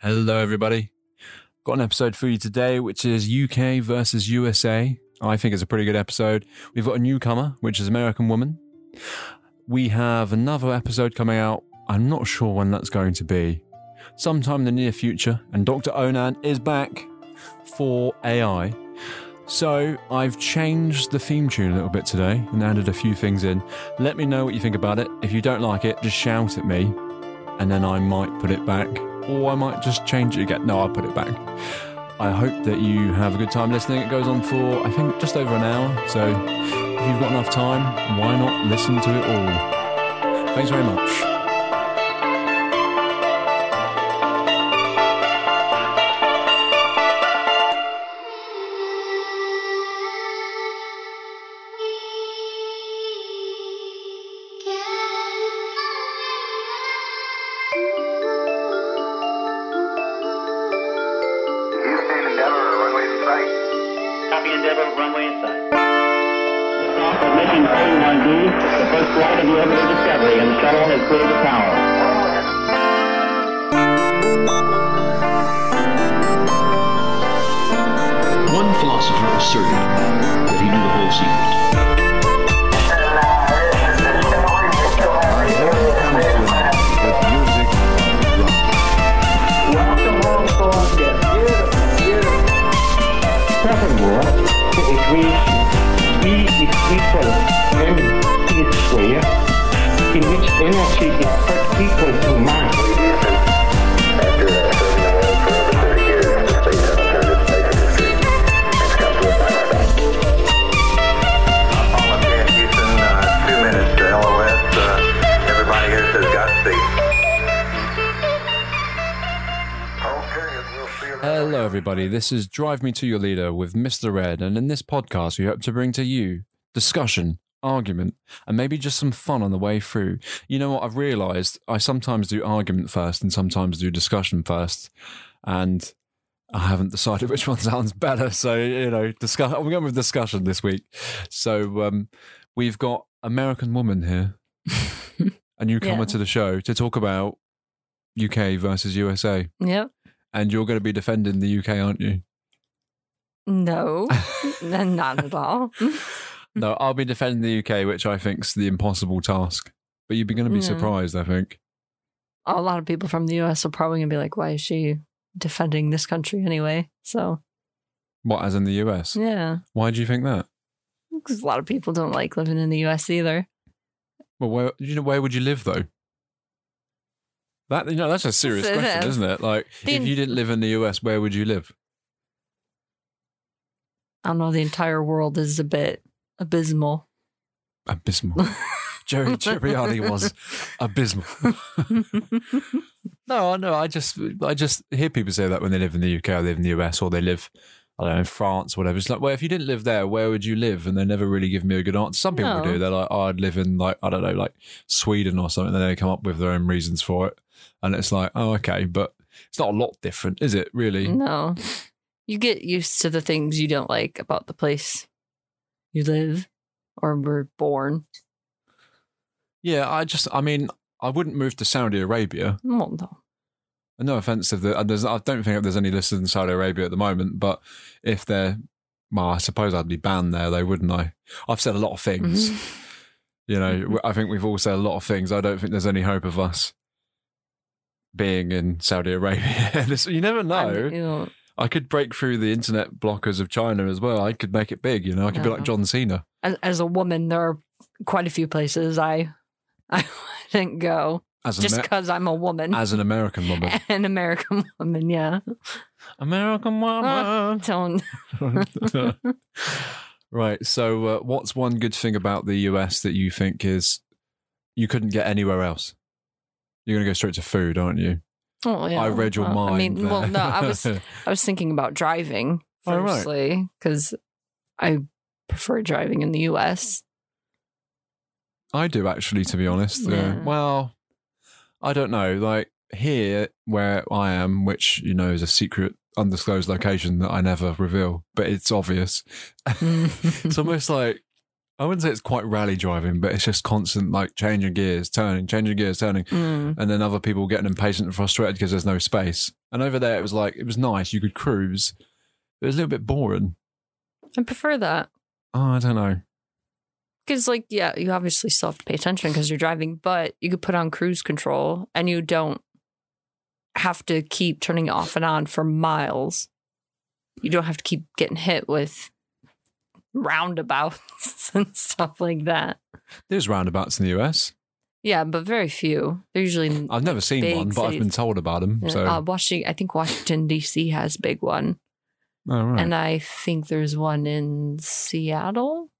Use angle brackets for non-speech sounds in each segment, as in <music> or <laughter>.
Hello, everybody. Got an episode for you today, which is UK versus USA. I think it's a pretty good episode. We've got a newcomer, which is American Woman. We have another episode coming out. I'm not sure when that's going to be. Sometime in the near future. And Dr. Onan is back for AI. So I've changed the theme tune a little bit today and added a few things in. Let me know what you think about it. If you don't like it, just shout at me and then I might put it back, or I might just change it again. No, I'll put it back. I hope that you have a good time listening. It goes on for, I think, just over an hour. So if you've got enough time, why not listen to it all? Thanks very much. This is Drive Me to Your Leader with Mr. Red. And in this podcast, we hope to bring to you discussion, argument, and maybe just some fun on the way through. You know what? I've realized I sometimes do argument first and sometimes do discussion first. And I haven't decided <laughs> which one sounds better. So, you know, discuss. I'm going with discussion this week. So, um, we've got American Woman here, <laughs> a newcomer Yeah. to the show, to talk about UK versus USA. Yep. And you're going to be defending the UK, aren't you? No, <laughs> not at all. No, I'll be defending the UK, which I think's the impossible task. But you're going to be Yeah. surprised, I think. A lot of people from the US are probably going to be like, why is she defending this country anyway? So, What, as in the US? yeah. Why do you think that? Because a lot of people don't like living in the US either. Well, where you know where would you live though? That you know that's a serious So question, that's- isn't it? Like, The- if you didn't live in the US, where would you live? I don't know. The entire world is a bit abysmal. Abysmal. Jerry Cipriani was <laughs> abysmal. no, no, I just I just hear people say that when they live in the UK or live in the US or they live I don't know in France or whatever. It's like, well, if you didn't live there, where would you live? And they never really give me a good answer. Some people No. do. They're like, oh, I'd live in like I don't know, like Sweden or something. And then they come up with their own reasons for it, and it's like, oh, okay, but it's not a lot different, is it? Really? no. You get used to the things you don't like about the place you live or were born. Yeah, I just, I mean, I wouldn't move to Saudi Arabia. Well, no. No offense if the, uh, there's, I don't think there's any listeners in Saudi Arabia at the moment, but if they're, well, I suppose I'd be banned there, though, wouldn't I? I've said a lot of things. Mm-hmm. You know, mm-hmm. I think we've all said a lot of things. I don't think there's any hope of us being in Saudi Arabia. <laughs> This- you never know. mean, you know, I could break through the internet blockers of China as well. I could make it big. You know, I could be like John Cena. as, as a woman, there are quite a few places I <laughs> I wouldn't go just Amer- because I'm a woman, as an American woman. <laughs> an American woman. Yeah, American woman. don't. right. So, uh, what's one good thing about the US that you think is you couldn't get anywhere else? You're going to go straight to food, aren't you? Oh, yeah. I read your well, mind. I mean, there. well, no, I was <laughs> I was thinking about driving Oh, right. firstly because I prefer driving in the U.S. I do actually, to be honest. Uh, Yeah. well, I don't know. Like here, where I am, which you know is a secret, undisclosed location that I never reveal, but it's obvious. <laughs> it's almost like I wouldn't say it's quite rally driving, but it's just constant like changing gears, turning, changing gears, turning, Mm. and then other people getting impatient and frustrated because there's no space. And over there, it was like it was nice. You could cruise. It was a little bit boring. I prefer that. Oh, I don't know. Because, like, yeah, you obviously still have to pay attention because you're driving, but you could put on cruise control and you don't have to keep turning it off and on for miles. You don't have to keep getting hit with roundabouts <laughs> and stuff like that. There's roundabouts in the US. Yeah, but very few. They're usually I've never seen one, but I've been told about them. Yeah, So, uh, Washington, I think Washington D.C. has big one, oh, right. and I think there's one in Seattle.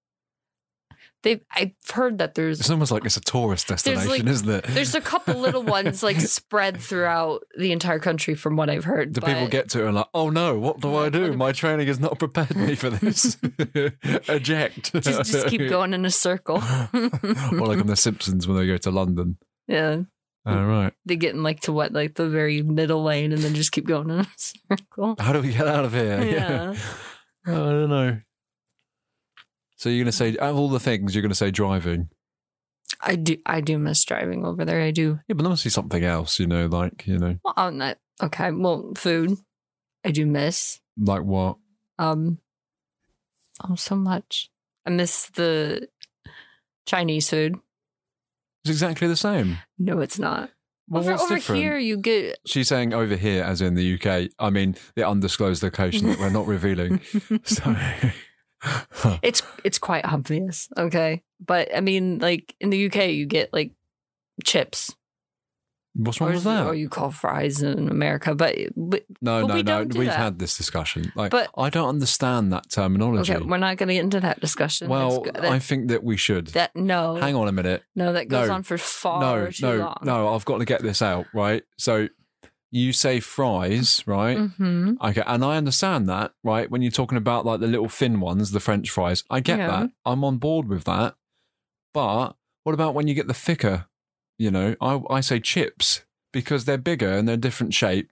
They've I've heard that there's it's almost like it's a tourist destination, like- isn't it? there's a couple little <laughs> ones like spread throughout the entire country, from what I've heard. Do but people get to it and like, oh no, what do I do? My training has not prepared me for this. <laughs> Eject. just, just keep <laughs> going in a circle? or like on The Simpsons when they go to London. yeah, All right. they get in like to what like the very middle lane, and then just keep going in a circle. How do we get out of here? Yeah. I don't know. So you're gonna say out of all the things you're gonna say driving. I do I do miss driving over there. I do. Yeah, but there must be something else, you know, like you know, Well, I'm not okay. Well, food I do miss. like what? Um, oh, so much. I miss the Chinese food. It's exactly the same. No, it's not. Well, over what's over different? here, you get She's saying over here, as in the UK. I mean, the undisclosed location that we're not revealing. <laughs> So, it's it's quite obvious. Okay, but I mean, like in the UK, you get like chips, what's wrong or, with that? or you call fries in America. But, but no, but no, we no. do We've that. had this discussion. Like, But- I don't understand that terminology. okay, we're not going to get into that discussion. well, go- I think that we should. that no, Hang on a minute. no, that goes No. on for far no, too no, long. no. I've got to get this out, right? So, you say fries, right? Mm-hmm. Okay, and I understand that, right? When you're talking about like the little thin ones, the French fries, I get Yeah. that. I'm on board with that. But what about when you get the thicker? You know, I I say chips because they're bigger and they're a different shape.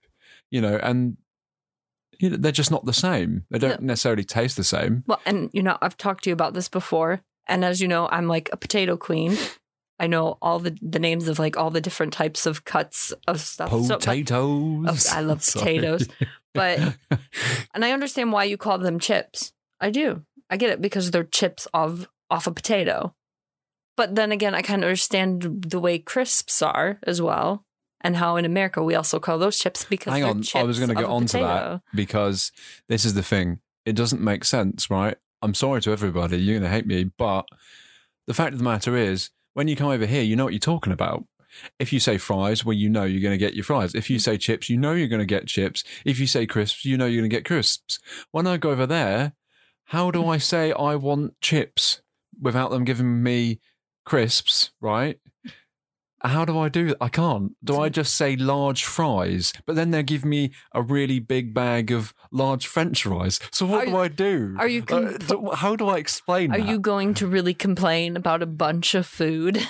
You know, and you know, they're just not the same. They don't necessarily taste the same. Well, and you know, I've talked to you about this before, and as you know, I'm like a potato queen. I know all the the names of like all the different types of cuts of stuff. So- but- Potatoes. Oh, I love <laughs> potatoes. but <laughs> and I understand why you call them chips. I do. I get it because they're chips of off a potato. But then again, I kind of understand the way crisps are as well, and how in America we also call those chips because Hang on, I was going to get a onto that because this is the thing. It doesn't make sense, right? I'm sorry to everybody. You're going to hate me, but the fact of the matter is, when you come over here, you know what you're talking about. If you say fries, well, you know you're going to get your fries. If you hmm. say chips, you know you're going to get chips. If you say crisps, you know you're going to get crisps. When I go over there, how do I <laughs> say I want chips without them giving me crisps, right? How do I do that? I can't. Do I just say large fries? But then they give me a really big bag of large French fries. So what Are do I do? are you com- Uh, how do I explain Are that? you going to really complain about a bunch of food?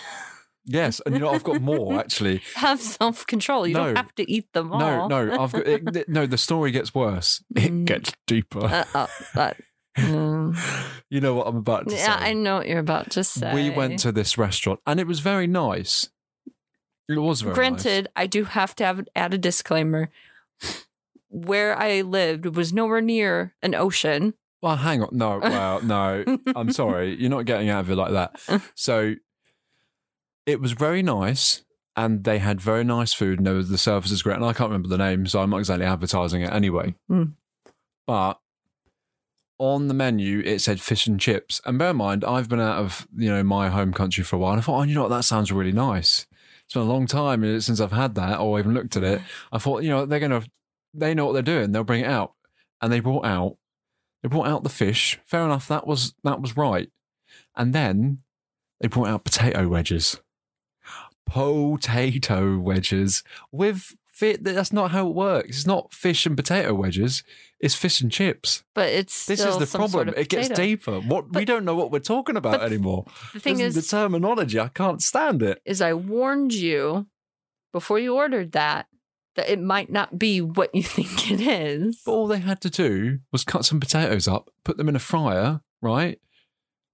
Yes, and you know I've got more <laughs> actually. have self control. You No. don't have to eat them all. No, no, I've got it, th- no. The story gets worse. It Mm. gets deeper. Uh, uh, mm. <laughs> you know what I'm about to Yeah, say. I know what you're about to say. We went to this restaurant and it was very nice. It was very Granted, I do have to have, add a disclaimer. Where I lived was nowhere near an ocean. Well, hang on. No, <laughs> well, no. I'm sorry. You're not getting out of it like that. So it was very nice and they had very nice food and there was the service is great. And I can't remember the name, so I'm not exactly advertising it anyway. Mm. But on the menu it said fish and chips. And bear in mind, I've been out of, you know, my home country for a while and I thought, oh, you know what, that sounds really nice. It's been a long time uh, since I've had that or even looked at it. I thought, you know, they're gonna they know what they're doing, they'll bring it out. And they brought out they brought out the fish. Fair enough, that was that was right. And then they brought out potato wedges. <gasps> Potato wedges with. That's not how it works. It's not fish and potato wedges. It's fish and chips. But it's This still is the some problem. Sort of it gets deeper. What we don't know what we're talking about anymore. The thing is, the terminology. I can't stand it. is I warned you before you ordered that that it might not be what you <laughs> think it is. But all they had to do was cut some potatoes up, put them in a fryer, right?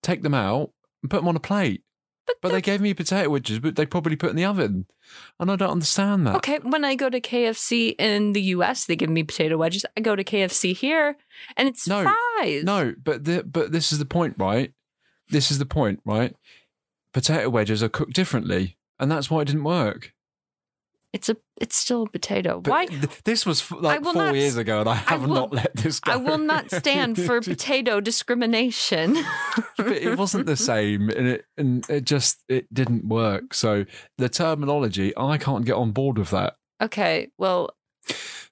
Take them out and put them on a plate. But, But they gave me potato wedges, but they probably put in the oven, and I don't understand that. okay, when I go to KFC in the US, they give me potato wedges. I go to KFC here, and it's No, fries. No, but the, but this is the point, right? This is the point, right? Potato wedges are cooked differently, and that's why it didn't work. It's a it's still a potato. But Why? th- this was f- like four not years ago, and I have will- not let this go. I will not <laughs> stand for potato discrimination. <laughs> but it wasn't the same, and it and it just it didn't work. So the terminology, I can't get on board with that. okay, well,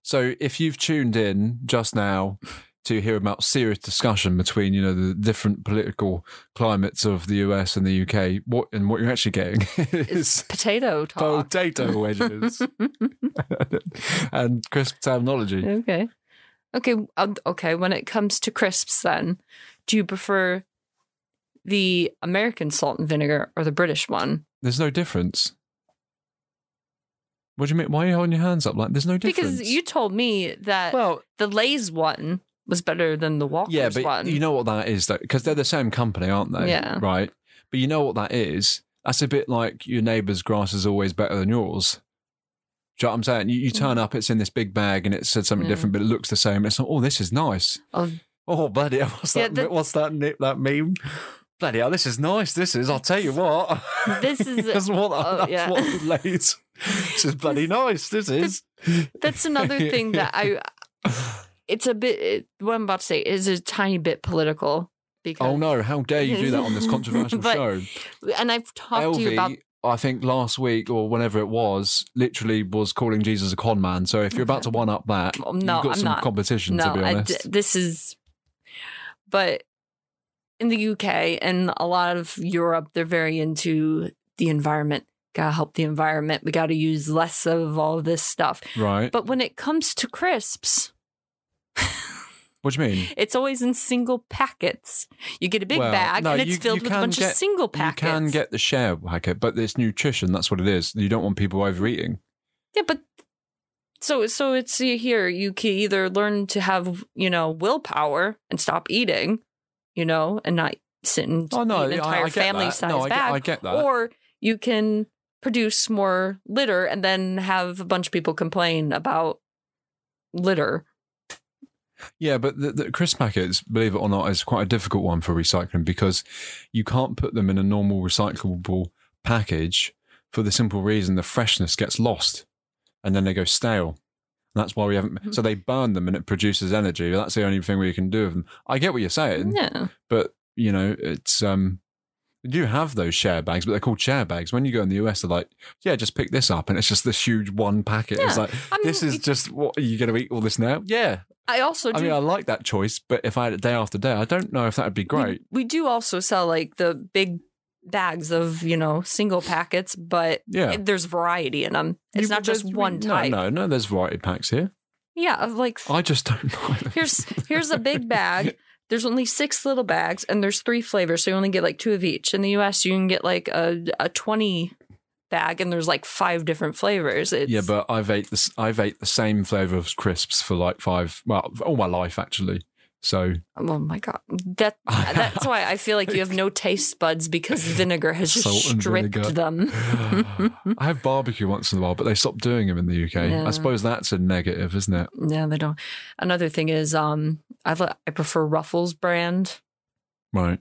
So if you've tuned in just now to hear about serious discussion between you know the different political climates of the US and the UK, what and what you're actually getting <laughs> it's is potato talk. potato <laughs> wedges <laughs> and crisp terminology. okay, okay, um, okay. When it comes to crisps, then do you prefer the American salt and vinegar or the British one? There's no difference. What do you mean? Why are you holding your hands up like? There's no difference. Because you told me that well, the Lay's one was better than the Walker's yeah, but one. you know what that is, though, because they're the same company, aren't they? Yeah. Right. But you know what that is? That's a bit like your neighbour's grass is always better than yours. Do you know what I'm saying? You, you turn up, it's in this big bag, and it said something Mm. Yeah. different, but it looks the same. It's like, oh, this is nice. Oh, Oh, bloody hell, what's Yeah, that? the- what's that? ni- That meme? Bloody hell, this is nice. This is. I'll tell you what. This is- <laughs> that's what. oh, that's yeah. what lays. This is bloody nice. This is. that's another thing that <laughs> I. It's a bit. It, what I'm about to say is a tiny bit political. Because, Oh no! How dare you do that on this <laughs> controversial But show? And I've talked to you about I think last week or whenever it was, literally was calling Jesus a con man. So if you're about to mm-hmm. one up that, Oh, you've got I'm some not. competition no, to be honest. d- this is. But in the UK and a lot of Europe, they're very into the environment. Gotta help the environment. We gotta use less of all this stuff. right? But when it comes to crisps, what do you mean? it's always in single packets. You get a big Well, bag no, and it's you- filled you with a bunch of single packets. You can get the share packet, but it's nutrition. That's what it is. You don't want people overeating. Yeah, but so so it's here. You can either learn to have you know willpower and stop eating, you know, and not sit and Oh no, an I- entire I, get family that. size no, I get, bag, I get that. or you can produce more litter and then have a bunch of people complain about litter. Yeah, but the, the crisp packets, believe it or not, is quite a difficult one for recycling because you can't put them in a normal recyclable package for the simple reason the freshness gets lost and then they go stale. And that's why we haven't. Mm-hmm. So they burn them and it produces energy. That's the only thing we can do with them. I get what you're saying, Yeah, but you know, it's um, do have those share bags, but they're called share bags. When you go in the US, they're like, yeah, just pick this up, and it's just this huge one packet. It's like I mean, this is just what are you going to eat all this now? Yeah, I also do. I mean, I like that choice, but if I had it day after day, I don't know if that would be great. We, do also sell like the big bags of you know single packets, but Yeah. there's variety in them. It's You- not just one type. No, no, no. There's variety packs here. Yeah, like I just don't <laughs> know. here's here's a big bag. There's only six little bags, and there's three flavors, so you only get like two of each. In the U.S., you can get like a a twenty bag, and there's like five different flavors. It's, yeah, but I've ate this. I've ate the same flavour of crisps for like five, well, all my life actually. So oh my god, that <laughs> that's why I feel like you have no taste buds because <laughs> vinegar has just stripped them. <gasps> I have barbecue once in a while, but they stopped doing them in the UK. Yeah. I suppose that's a negative, isn't it? Yeah, they don't. Another thing is, um, I I prefer Ruffles brand Right,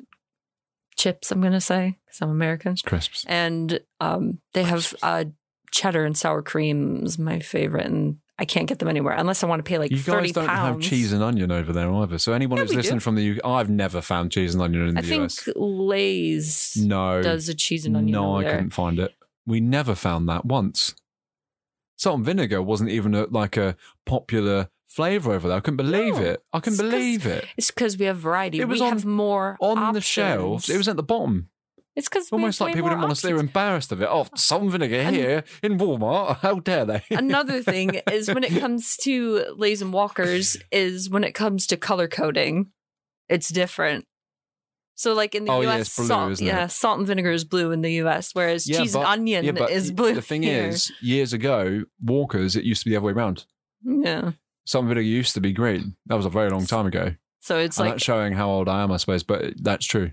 chips. I'm gonna say because I'm American, crisps. and um, they have uh, cheddar and sour cream is my favorite, and I can't get them anywhere unless I want to pay like You thirty guys don't pounds. have cheese and onion over there either. So anyone Yeah, who's we do. listening from the UK, I've never found cheese and onion in I the US. I think Lay's No, does a cheese and onion. No, I there. couldn't find it. We never found that once. Salt and vinegar wasn't even a, like a popular flavor over there. I couldn't believe No, it. I couldn't believe it. It's because we have variety. It was we on- have more On the shelves, it was at the bottom. It's because Almost like people didn't want to. They were embarrassed of it. Oh, <laughs> salt and vinegar And- here in Walmart. <laughs> How dare they? Another thing <laughs> is when it comes to Lays and Walkers is when it comes to color coding, it's different. So like in the Oh, US, it's blue, salt, yeah, salt and vinegar is blue in the US, whereas Yeah, cheese but- and onion yeah, is blue. The thing here. is, years ago, Walkers, it used to be the other way around. yeah. And vinegar used to be green. That was a very long time ago. So it's and like, that's showing how old I am, I suppose, but that's true.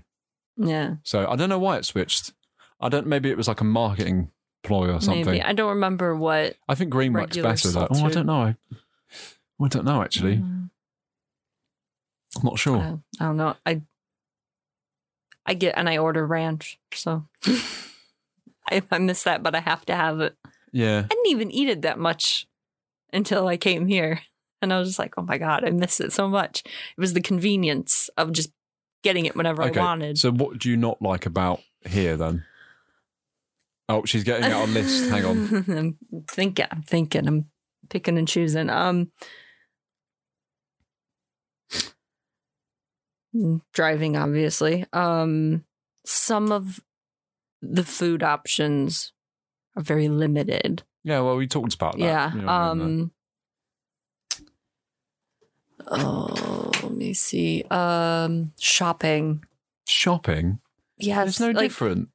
yeah, So I don't know why it switched. I don't. Maybe it was like a marketing ploy or something. Maybe I don't remember what. I think green works better though. Oh, I don't know. I, I don't know actually. Mm, I'm not sure. I, I don't know. I I get and I order ranch, so <laughs> I, I miss that, but I have to have it. yeah. I didn't even eat it that much until I came here, and I was just like, "Oh my god, I miss it so much." It was the convenience of just getting it whenever Okay. I wanted. So what do you not like about here then? Oh, she's getting it on list. Hang on. <laughs> I'm thinking. I'm thinking. I'm picking and choosing. Um, driving, obviously. Um, some of the food options are very limited. Yeah, well, we talked about that. yeah. You know, um. Oh, let me see. Um, shopping. shopping. Yes, it's no like, different.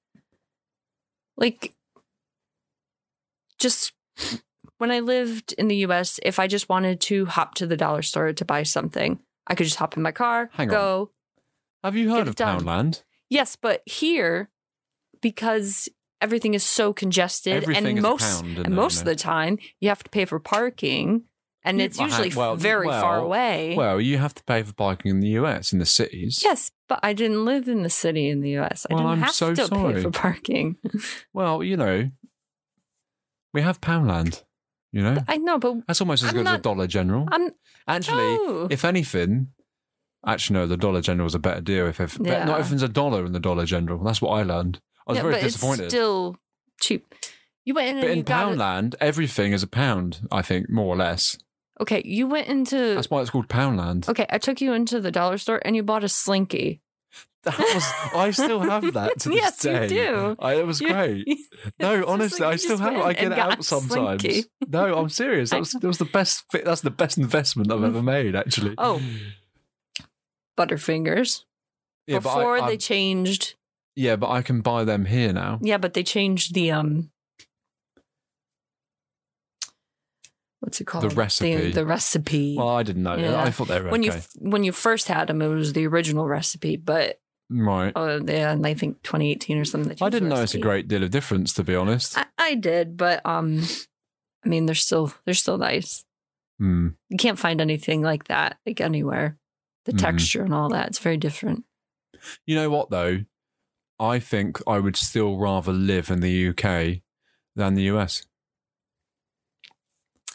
like just when I lived in the US, if I just wanted to hop to the dollar store to buy something, I could just hop in my car, Hang on. go. Have you heard of done. Poundland? Yes, but here, because everything is so congested, Everything and most pound, and most of the time you have to pay for parking, and it's well, usually well, very far away. Well, you have to pay for parking in the US in the cities. yes, but I didn't live in the city in the US. I Well, didn't I'm have so to sorry. pay for parking. <laughs> Well, you know, we have Poundland. You know, I know, but that's almost as I'm good as a Dollar General. I'm Actually, no. if anything, actually no, the Dollar General was a better deal. If, if Yeah. not everything's a dollar in the Dollar General, that's what I learned. I was yeah, very but disappointed. It's still cheap. You went in but and in you got it. Poundland, everything is a pound. I think more or less. Okay, you went into. That's why it's called Poundland. Okay, I took you into the dollar store and you bought a slinky. That was. I still have that to <laughs> this Yes, you day. do. I, it was You- great. <laughs> No, honestly, like I still have it. I get it out sometimes. Slinky. No, I'm serious. That was, that was the best. That's the best investment I've ever made. Actually. <laughs> Oh, Butterfingers. yeah, Before I, they changed. yeah, but I can buy them here now. Yeah, but they changed the um. What's it called? The recipe. The, the recipe. Well, I didn't know. Yeah. I thought they were when okay. you when you first had them, it was the original recipe, but right. uh, yeah, and I think 2018 or something. I didn't notice a great deal of difference, to be honest. I, I did, but um, I mean, they're still they're still nice. Hmm. You can't find anything like that like anywhere. The Mhm. texture and all that, it's very different. You know what, though? I think I would still rather live in the UK than the US.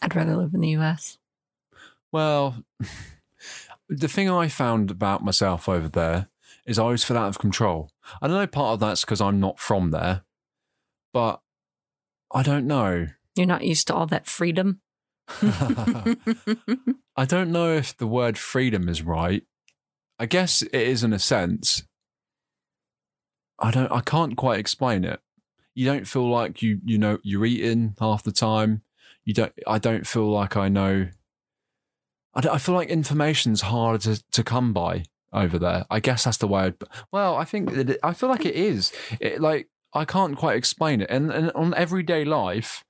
I'd rather live in the U.S. Well, <laughs> the thing I found about myself over there is I always feel out of control. I don't know, part of that's because I'm not from there, but I don't know. You're not used to all that freedom. <laughs> I don't know if the word freedom is right. I guess it is in a sense. I don't. I can't quite explain it. You don't feel like you you know you're eating half the time. You don't. I don't feel like I know. I, I feel like information's harder to, to come by over there. I guess that's the way. I'd, well, I think that it, I feel like it is. It, like I can't quite explain it, and, and on everyday life.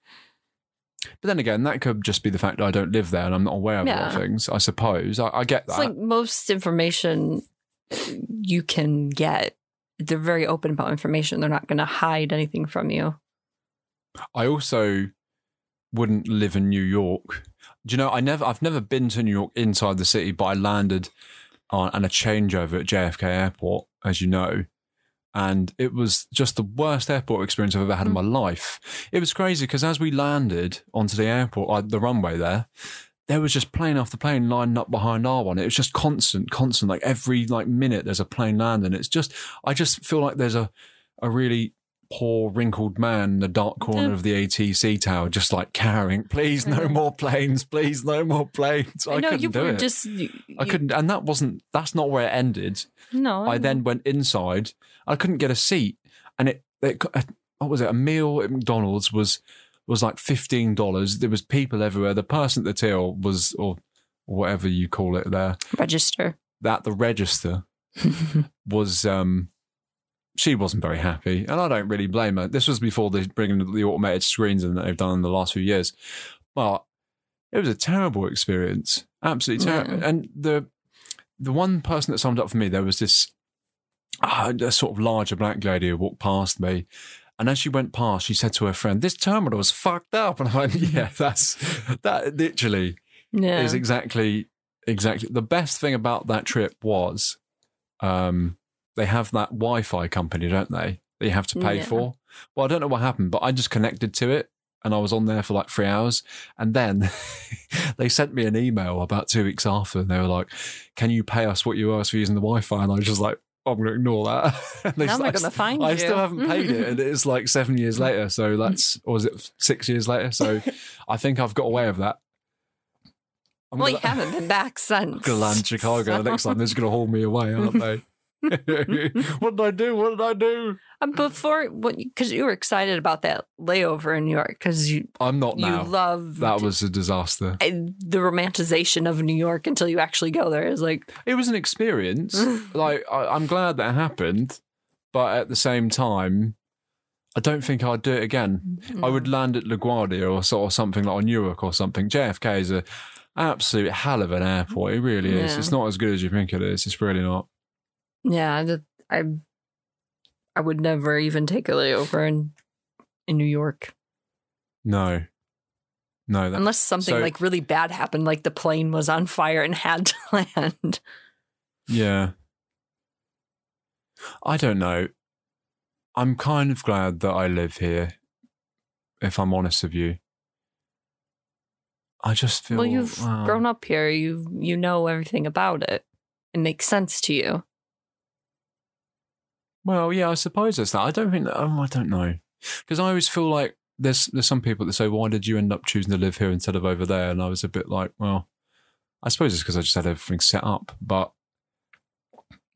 But then again, that could just be the fact that I don't live there and I'm not aware of a lot of things. I suppose I, I get that. It's like most information you can get. They're very open about information. They're not going to hide anything from you. I also wouldn't live in New York. Do you know? I never. I've never been to New York inside the city, but I landed on, and a changeover at JFK Airport, as you know, and it was just the worst airport experience I've ever had in my life. It was crazy because as we landed onto the airport, uh, the runway there. There was just plane after plane lining up behind our one. It was just constant, constant. Like every like minute, there's a plane landing. It's just, I just feel like there's a, a really poor wrinkled man in the dark corner of the ATC tower, just like carrying, please, no more planes, please, no more planes. I, I know couldn't you do it. just. You, I couldn't, and that wasn't. That's not where it ended. No, I then went inside. I couldn't get a seat, and it. it what was it? A meal at McDonald's was was like fifteen dollars. There was people everywhere. The person at the till was, or whatever you call it there, register. that the register <laughs> was um she wasn't very happy and i don't really blame her this was before they bringing the automated screens in that they've done in the last few years but it was a terrible experience absolutely terrible Yeah. and the the one person that summed up for me there was this uh, a sort of larger black lady who walked past me And as she went past, she said to her friend, "This terminal is fucked up." And I went, <laughs> "Yeah, that's that. Literally Yeah. is exactly exactly the best thing about that trip was, um, they have that Wi-Fi company, don't they? That you have to pay Yeah. for. Well, I don't know what happened, but I just connected to it. And I was on there for like three hours. And then <laughs> they sent me an email about two weeks after. And they were like, Can you pay us what you owe us for using the Wi Fi? And I was just like, oh, I'm going to ignore that. <laughs> And they Now they're I gonna find I you. still haven't paid it. And it's like seven years mm. later. So mm. that's, or was it six years later? So <laughs> I think I've got away with that. I'm well, gonna- you haven't been back since. gonna land Chicago. The next time they're just gonna haul me away, aren't they? <laughs> what did I do? What did I do? Um, Before, because you were excited about that layover in New York, because you I'm not you now. love that was a disaster. the romanticization of New York until you actually go there. Is like, It was an experience. <laughs> like I, I'm glad that happened, but at the same time, I don't think I'd do it again. I would land at LaGuardia or sort of something like on Newark or something. JFK is a absolute hell of an airport. It really is. Yeah. It's not as good as you think it is. It's really not. Yeah, that- I, I would never even take a layover in in New York No. No, that, unless something so- like really bad happened, like the plane was on fire and <laughs> had to land. Yeah. I don't know. I'm kind of glad that I live here, if I'm honest with you. I just feel well, you've wow. grown up here. You you know everything about it. It makes sense to you. Well, yeah, I suppose it's that. I don't think. Oh, I don't know, because I always feel like there's there's some people that say, "Why did you end up choosing to live here instead of over there?" And I was a bit like, "Well, I suppose it's because I just had everything set up." But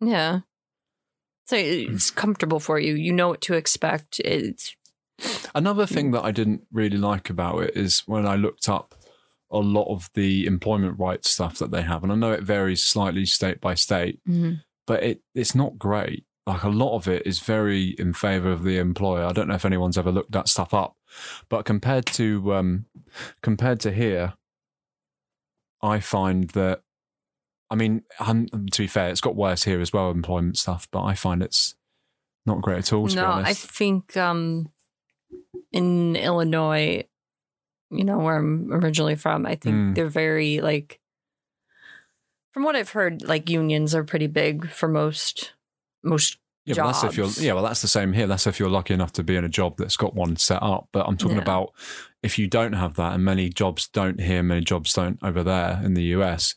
Yeah. So it's comfortable for you. You know what to expect. It's Another thing mm. that I didn't really like about it is when I looked up a lot of the employment rights stuff that they have, and I know it varies slightly state by state, mm-hmm. but it it's not great. Like a lot of it is very in favour of the employer. I don't know if anyone's ever looked that stuff up, but compared to um, compared to here, I find that. I mean, um, to be fair, it's got worse here as well, employment stuff. But I find it's not great at all. To no, I think um, in Illinois, you know where I'm originally from. I think Mm. they're very like. From what I've heard, like unions are pretty big for most most. Yeah, that's if you're jobs. yeah, well, that's the same here. That's if you're lucky enough to be in a job that's got one set up. But I'm talking Yeah. about if you don't have that, and many jobs don't here, many jobs don't over there in the US.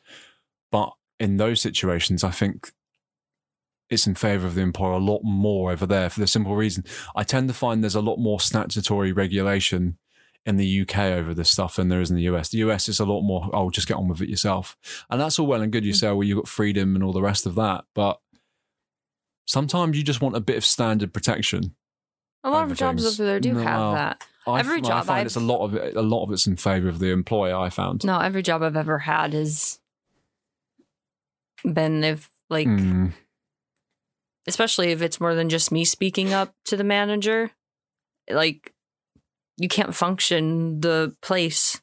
But in those situations, I think it's in favour of the employer a lot more over there for the simple reason I tend to find there's a lot more statutory regulation in the UK over this stuff than there is in the US. The US is a lot more, oh, just get on with it yourself. And that's all well and good. You mm. say, well, you've got freedom and all the rest of that. But sometimes you just want a bit of standard protection. A lot of jobs things. over there do No, have that. I, Every I job find I've- it's a lot of it, a lot of it's in favour of the employer. I found. No, every job I've ever had has been if like Mm, especially if it's more than just me speaking up to the manager like you can't function the place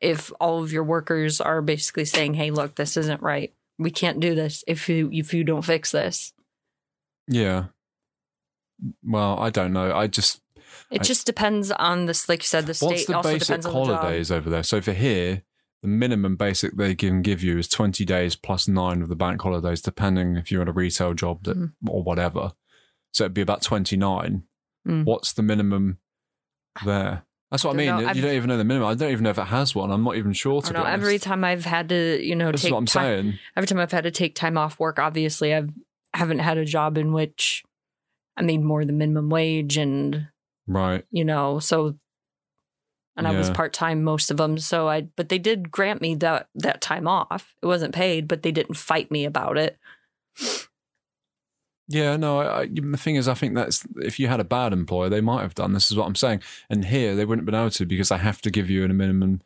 if all of your workers are basically saying hey look this isn't right we can't do this if you if you don't fix this yeah. Well, I don't know. I just it I- just depends on this like you said the state what's the also basic depends on the job holidays over there? So for here, the minimum basic they can give you is twenty days plus nine of the bank holidays, depending if you're in a retail job that, Mhm. or whatever. So it'd be about twenty nine. Mm. What's the minimum there? That's what I mean. know. You I've- don't even know the minimum. I don't even know if it has one. I'm not even sure I to be know, every time I've had to, you know, this is take what I'm time, saying. every time I've had to take time off work, obviously I've haven't had a job in which I made more than minimum wage and Right. you know, so and I was part time most of them. So I, but they did grant me that that time off. It wasn't paid, but they didn't fight me about it. Yeah, no. I, I, the thing is, I think that's if you had a bad employer, they might have done. This is what I'm saying. And here, they wouldn't have been able to because I have to give you a minimum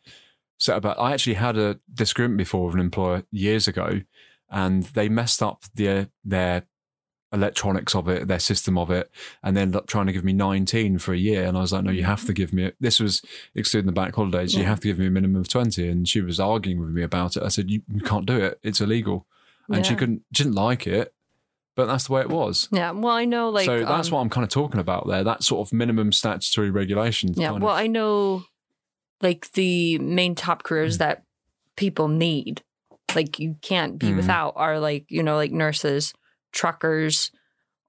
set about. I actually had a disagreement before with an employer years ago, and they messed up their their electronics of it, their system of it, and they ended up trying to give me 19 for a year. And I was like, no, you have to give me. This was excluding the bank holidays. You have to give me a minimum of 20. And she was arguing with me about it. I said, you, you can't do it. It's illegal. And she couldn't, she didn't like it. but that's the way it was. Yeah. Well, I know like so that's um, what I'm kind of talking about there. That sort of minimum statutory regulations. Yeah. Well, of- I know like the main top careers Mm. that people need, like you can't be Mhm. without, are like, you know, like nurses, truckers,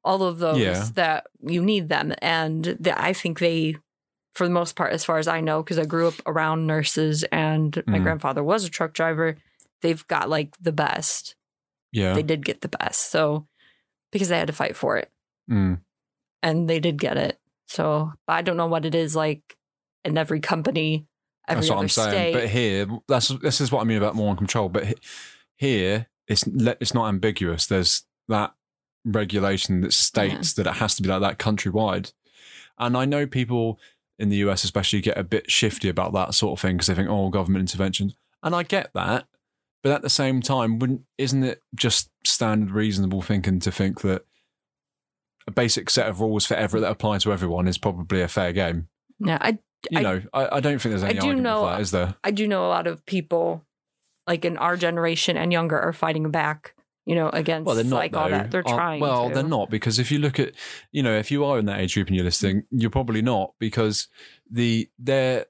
all of those Yeah. that you need them. And the, I think they, for the most part, as far as I know, because I grew up around nurses and my Mhm. grandfather was a truck driver, they've got like the best. yeah. They did get the best. So, because they had to fight for it Mm. and they did get it. So I don't know what it is like in every company, every That's what other I'm saying. state. But here, that's this is what I mean about more in control. But he- here, it's le- it's not ambiguous. There's that regulation that states that it has to be like that countrywide. And I know people in the US, especially, get a bit shifty about that sort of thing because they think, "Oh, government intervention," and I get that. But at the same time, wouldn't isn't it just standard reasonable thinking to think that a basic set of rules for ever that apply to everyone is probably a fair game? yeah, I You I- know, I, I don't think there's I any do argument know- that, is there? I do know a lot of people like in our generation and younger are fighting back, you know, against Well, they're not. like all that. They're Uh, trying. Well, to. they're not because if you look at, you know, if you are in that age group and you're listening, you're probably not because the they're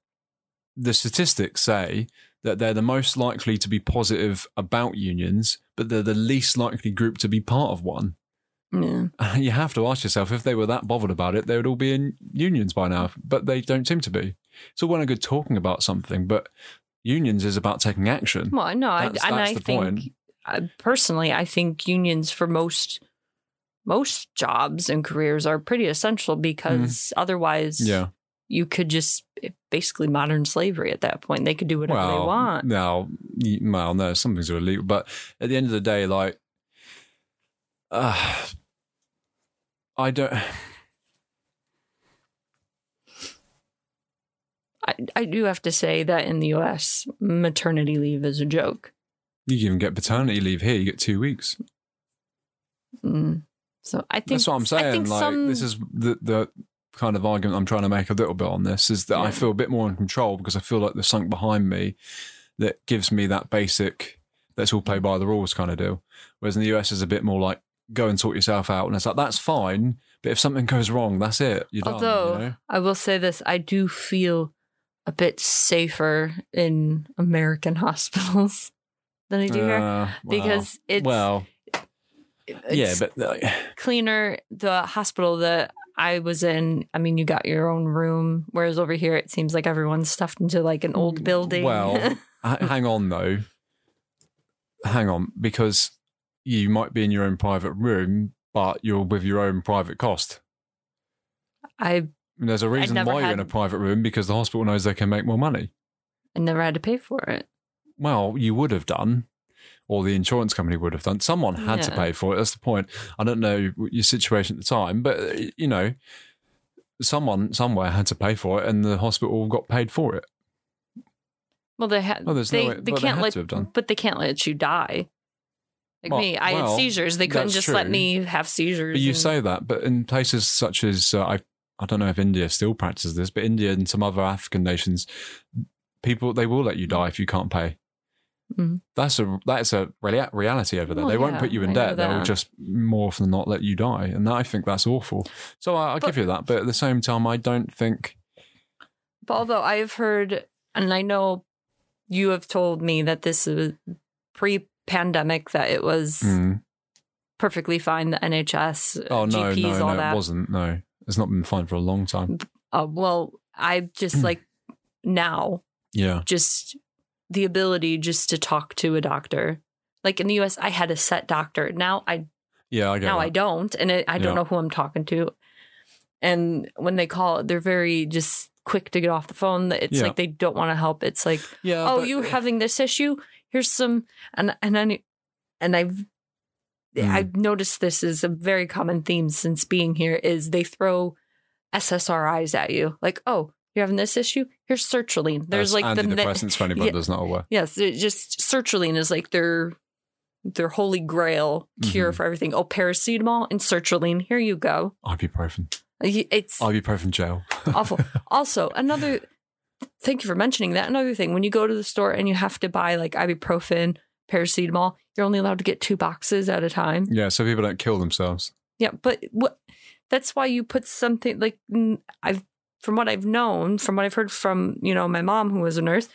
the statistics say that they're the most likely to be positive about unions, but they're the least likely group to be part of one. Yeah. <laughs> You have to ask yourself if they were that bothered about it, they would all be in unions by now, but they don't seem to be. It's all well and good talking about something, but unions is about taking action. Well, no, I, That's- and that's I think. I, personally, I think unions for most most jobs and careers are pretty essential because otherwise, Mm-hmm. Yeah. you could just basically modern slavery at that point. They could do whatever they want. No, well, no, some things are illegal, but at the end of the day, like, <sighs> uh, I don't. I, I do have to say that in the US, maternity leave is a joke. You even get paternity leave here. You get two weeks. Mm. So I think That's what I'm I saying. think Like, some, this is the the kind of argument I'm trying to make a little bit on this is that I feel a bit more in control because I feel like there's sunk behind me that gives me that basic let's all play by the rules kind of deal. Whereas in the US is a bit more like go and sort yourself out, and it's like that's fine, but if something goes wrong, that's it. You're done. Although you know? I will say this, I do feel a bit safer in American <laughs> hospitals than I do here Uh, well, because it's, well, it's yeah, but like, cleaner. The hospital that I was in, I mean, you got your own room, whereas over here it seems like everyone's stuffed into like an old building. Mm, Well, <laughs> h- hang on though. Hang on, because you might be in your own private room, but you're with your own private cost. I And there's a reason why you're in a private room because the hospital knows they can make more money. I never had to pay for it. Well, you would have done, or the insurance company would have done. Someone had to pay for it. That's the point. I don't know your situation at the time, but you know, someone somewhere had to pay for it, and the hospital got paid for it. Well, they had. Well, there's no way- they well, they can't had let, to have done. but they can't let you die. Like Well- me, I well, had seizures. They couldn't just let me have seizures. But you and- say that, but in places such as uh, I, I don't know if India still practices this, but India and some other African nations, people they will let you die if you can't pay. Mhm. That's a that's a rea- reality over there. Well, they won't yeah, put you in I debt. They'll just more often than not let you die, and I think that's awful. So I, But- give you that, but at the same time, I don't think. But although I have heard, and I know you have told me that this is pre-pandemic, that it was Mm. perfectly fine. The NHS, Oh no, GPs, no, all no, that. it wasn't. No, it's not been fine for a long time. Uh, well, I just like now, Yeah, just the ability just to talk to a doctor. Like in the US, I had a set doctor. Now I yeah, I now that. I don't, and it, I don't Yeah. know who I'm talking to. And when they call, they're very just quick to get off the phone. It's Yeah. like they don't want to help. It's like, yeah, oh, but- you having this issue? Here's some, and and I and I've Mm. I've noticed this is a very common theme since being here. Is they throw SSRIs at you, like, oh, you're having this issue. Here's sertraline. There's That's like the antidepressants for anybody Yeah. that's not aware. Yes, it just sertraline is like their their holy grail cure Mhm. for everything. Oh, paracetamol and sertraline. Here you go. Ibuprofen, It's ibuprofen gel. <laughs> awful. Also, another thank you for mentioning that. Another thing, when you go to the store and you have to buy like ibuprofen, paracetamol, you're only allowed to get two boxes at a time. Yeah, so people don't kill themselves. Yeah, but what? That's why you put something like I've from what I've known, from what I've heard from you know my mom who was a nurse,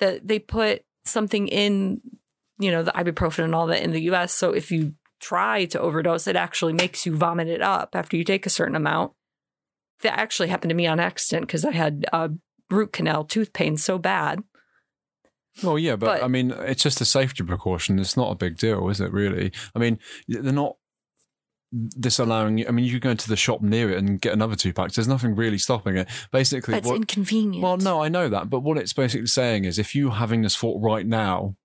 that they put something in you know the ibuprofen and all that in the U.S. So if you try to overdose, it actually makes you vomit it up after you take a certain amount. That actually happened to me on accident because I had uh, root canal tooth pain so bad. Well, yeah, but, But- I mean, it's just a safety precaution. It's not a big deal, is it? Really? I mean, they're not disallowing you. I mean, you could go into the shop near it and get another two packs. There's nothing really stopping it. Basically, That's what, inconvenient. well, no, I know that, but what it's basically saying is, if you're having this thought right now,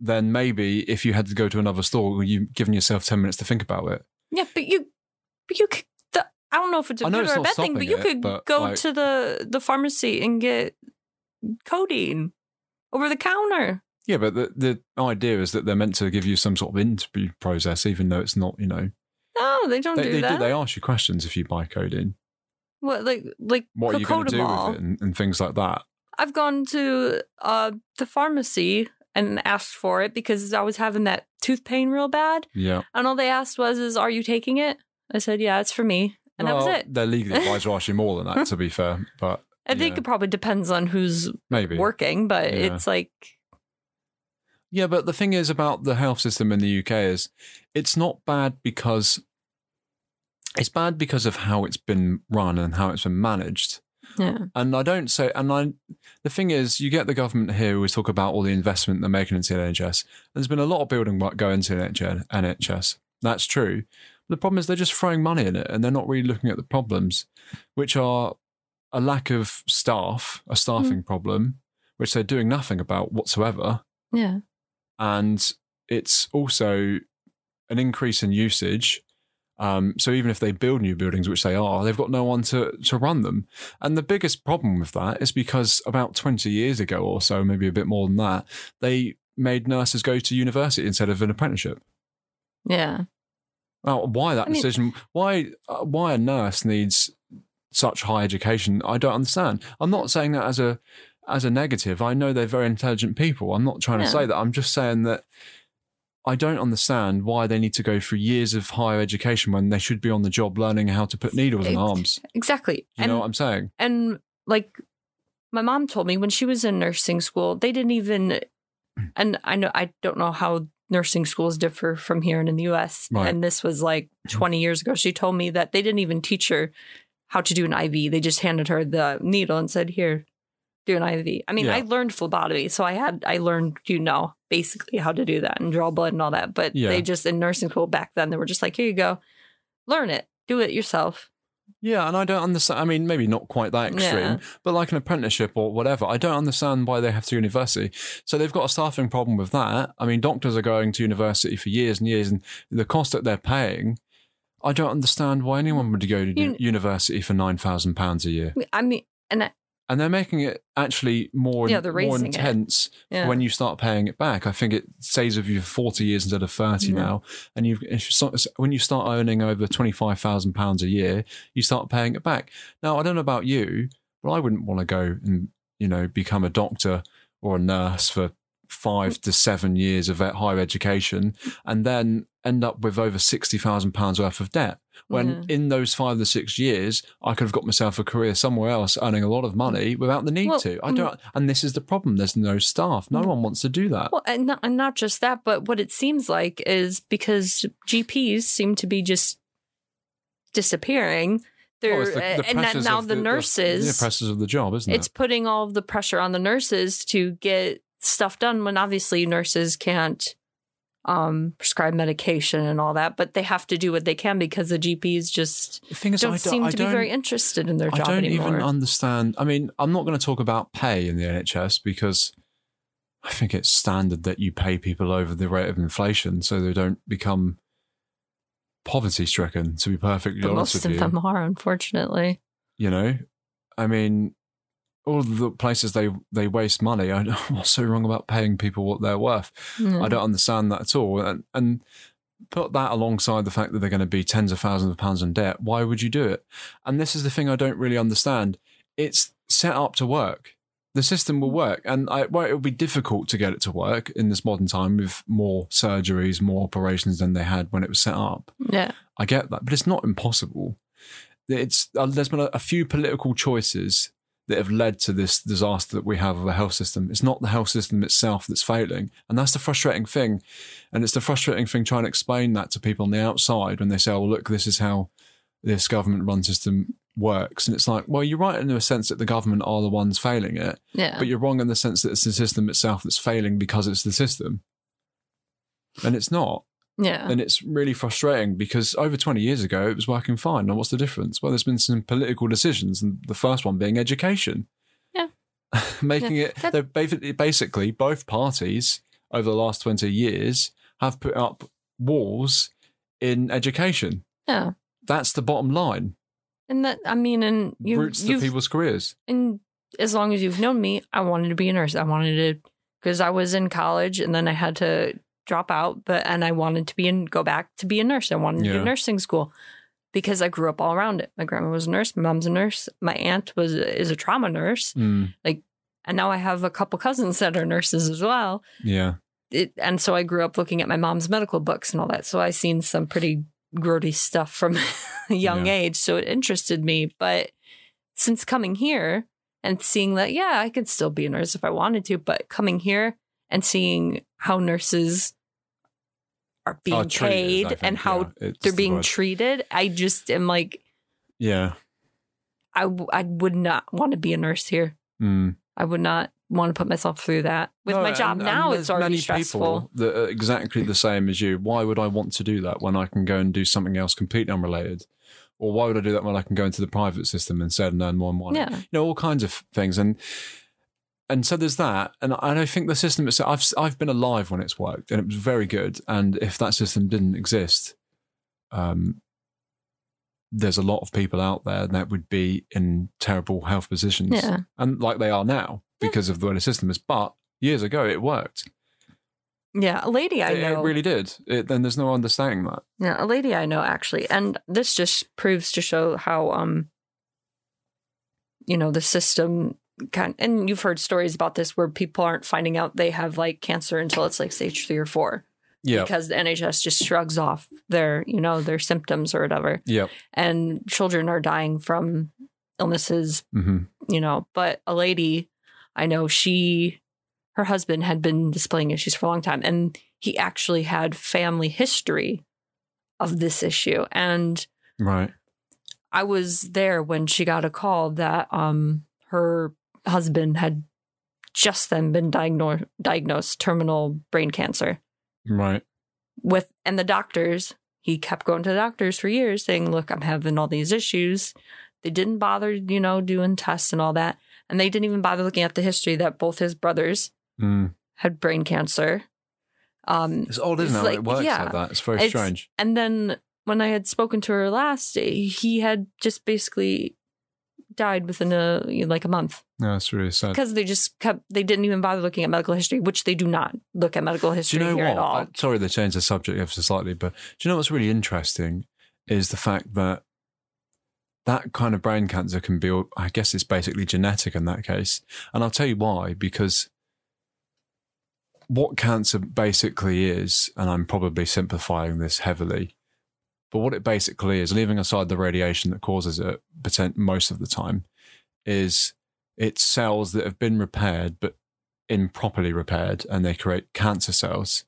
then maybe if you had to go to another store, you've given yourself ten minutes to think about it. Yeah, but you, but you could. I don't know if it's a good it's or a bad thing, but you it, could but, go like- to the the pharmacy and get codeine over the counter. Yeah, but the the idea is that they're meant to give you some sort of interview process, even though it's not. You know, No, they don't they do they, that. do, they ask you questions if you buy codeine. what like like What are you going to do with it and, and things like that. I've gone to uh the pharmacy and asked for it because I was having that tooth pain real bad, Yeah. and all they asked was, "Is are you taking it?" I said, "Yeah, it's for me," and that was Well, it. They're legally advised to ask you more than that, to be fair. But I think yeah, it probably depends on who's maybe. working, but Yeah. it's like Yeah, but the thing is about the health system in the UK is it's not bad because it's bad because of how it's been run and how it's been managed. yeah, And I don't say, and I, the thing is, you get the government here who always talk about all the investment they're making into the NHS. There's been a lot of building work going into the NHS. That's true. The problem is they're just throwing money in it and they're not really looking at the problems, which are a lack of staff, a staffing problem, which they're doing nothing about whatsoever. yeah. And it's also an increase in usage. Um, so even if they build new buildings, which they are, they've got no one to, to run them. And the biggest problem with that is because about 20 years ago or so, maybe a bit more than that, they made nurses go to university instead of an apprenticeship. Yeah. Now, why that I mean- decision? Why uh, why a nurse needs such high education? I don't understand. I'm not saying that as a as a negative. I know they're very intelligent people. I'm not trying to say that. I'm just saying that I don't understand why they need to go through years of higher education when they should be on the job learning how to put needles in arms. Exactly. You and know what I'm saying? and like my mom told me when she was in nursing school, they didn't even and I know I don't know how nursing schools differ from here and in the US. Right. And this was like mm-hmm. 20 years ago. She told me that they didn't even teach her how to do an IV. They just handed her the needle and said, "Here, do an IV." I mean, Yeah. I learned phlebotomy, so I had I learned, you know, basically how to do that and draw blood and all that. But Yeah. they just in nursing school back then, they were just like, "Here you go. Learn it. Do it yourself." Yeah, and I don't understand. I mean, maybe not quite that extreme, Yeah. but like an apprenticeship or whatever. I don't understand why they have to university. So they've got a staffing problem with that. I mean, doctors are going to university for years and years, and the cost that they're paying. I don't understand why anyone would go to You- university for nine thousand pounds a year, I mean, and I, and they're making it actually more Yeah, more intense yeah. when you start paying it back. I think it stays with you for forty years instead of thirty Yeah. now. And you've if you when you start earning over twenty five thousand pounds a year, you start paying it back. Now I don't know about you, but I wouldn't want to go and you know become a doctor or a nurse for five to seven years of higher education and then end up with over sixty thousand pounds worth of debt. When Yeah. in those five to six years, I could have got myself a career somewhere else, earning a lot of money without the need Well, to. I mm. don't, and this is the problem. There's no staff. No one wants to do that. Well, and not, and not just that, but what it seems like is because GPs seem to be just disappearing. Well, the- the and that now the, the nurses, the pressures of the job, isn't it's it? putting all of the pressure on the nurses to get stuff done. When obviously nurses can't um, prescribe medication and all that, but they have to do what they can because the GPs just The thing is, don't I seem I to be very interested in their I job don't anymore. even understand. I mean, I'm not going to talk about pay in the NHS because I think it's standard that you pay people over the rate of inflation so they don't become poverty stricken. To be perfectly but honest most with of you, them are, unfortunately. you know, I mean, all the places they they waste money. I <laughs> what's so wrong about paying people what they're worth. Yeah. I don't understand that at all. And, and put that alongside the fact that they're going to be tens of thousands of pounds in debt. Why would you do it? And this is the thing I don't really understand. It's set up to work. the system will work, and I, well, it'll be difficult to get it to work in this modern time with more surgeries, more operations than they had when it was set up. Yeah. I get that, but it's not impossible. It's uh, there's been a, a few political choices that have led to this disaster that we have of a health system. It's not the health system itself that's failing, and that's the frustrating thing. And it's the frustrating thing trying to explain that to people on the outside when they say, "Oh, look, this is how this government-run system works." And it's like, well, you're right in the sense that the government are the ones failing it, Yeah. but you're wrong in the sense that it's the system itself that's failing because it's the system, and it's not. Yeah. And it's really frustrating because over 20 years ago, it was working fine. Now, what's the difference? Well, there's been some political decisions, and the first one being education. Yeah. <laughs> Making Yeah, it, that- they're basically, basically, both parties over the last 20 years have put up walls in education. Yeah. That's the bottom line. And that, I mean, and you, Routes to people's careers. and as long as you've known me, I wanted to be a nurse. I wanted to, because I was in college and then I had to drop out, but, and I wanted to be and go back to be a nurse. I wanted to Yeah. do nursing school because I grew up all around it. My grandma was a nurse. My mom's a nurse. My aunt was, is a trauma nurse. Mm, And now I have a couple cousins that are nurses as well. yeah. it, and so I grew up looking at my mom's medical books and all that. So I seen some pretty grody stuff from <laughs> a young Yeah. age. So it interested me. But since coming here and seeing that, yeah, I could still be a nurse if I wanted to, but coming here and seeing how nurses are being Are treated, paid think, and how yeah, they're being word. treated, I just am like, Yeah. I, w- I would not want to be a nurse here. Mm. I would not want to put myself through that. With No, my job and- and now, there's it's already many stressful. People that are exactly the same as you. Why would I want to do that when I can go and do something else completely unrelated? Or why would I do that when I can go into the private system instead and earn more money? Yeah. You know, all kinds of things. And and so there's that. And I don't think the system itself, I've, I've been alive when it's worked and it was very good. And if that system didn't exist, um, there's a lot of people out there that would be in terrible health positions. Yeah. And like they are now because of the way the system is. But years ago, it worked. Yeah. A lady I It, know. it really did. It, then there's no understanding that. Yeah, a lady I know actually, and this just proves to show how um, you know, the system kind. And you've heard stories about this where people aren't finding out they have like cancer until it's like stage three or four Yeah. because the NHS just shrugs off their you know their symptoms or whatever, Yeah. and children are dying from illnesses hmm you know, but a lady I know, she, her husband had been displaying issues for a long time, and he actually had family history of this issue. And Right. I was there when she got a call that um her husband had just then been diagnosed diagnosed terminal brain cancer Right. with and the doctors he kept going to the doctors for years saying look i'm having all these issues they didn't bother you know doing tests and all that and they didn't even bother looking at the history that both his brothers Mm. had brain cancer um It's odd, isn't it? like- it works yeah. like that. It's very It's- strange. and then when i had spoken to her last day, he had just basically died within a like a month No, it's really sad. because they just kept they didn't even bother looking at medical history which they do not look at medical Do history you know here what? at all I- sorry to change the subject ever so slightly, but do you know what's really interesting is the fact that that kind of brain cancer can be, I guess it's basically genetic in that case. And I'll tell you why, because what cancer basically is, and I'm probably simplifying this heavily, but what it basically is, leaving aside the radiation that causes it most of the time, is it's cells that have been repaired but improperly repaired and they create cancer cells.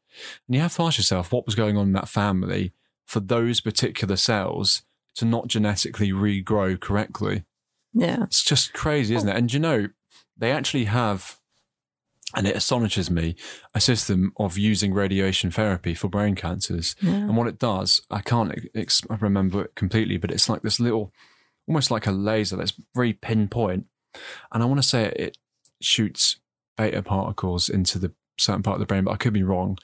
And you have to ask yourself what was going on in that family for those particular cells to not genetically regrow correctly. yeah It's just crazy, isn't it? And you know, they actually have, and it astonishes me, a system of using radiation therapy for brain cancers. yeah And what it does, I can't ex- remember it completely, but it's like this little, almost like a laser that's very pinpoint. And I want to say it shoots beta particles into the certain part of the brain, but I could be wrong.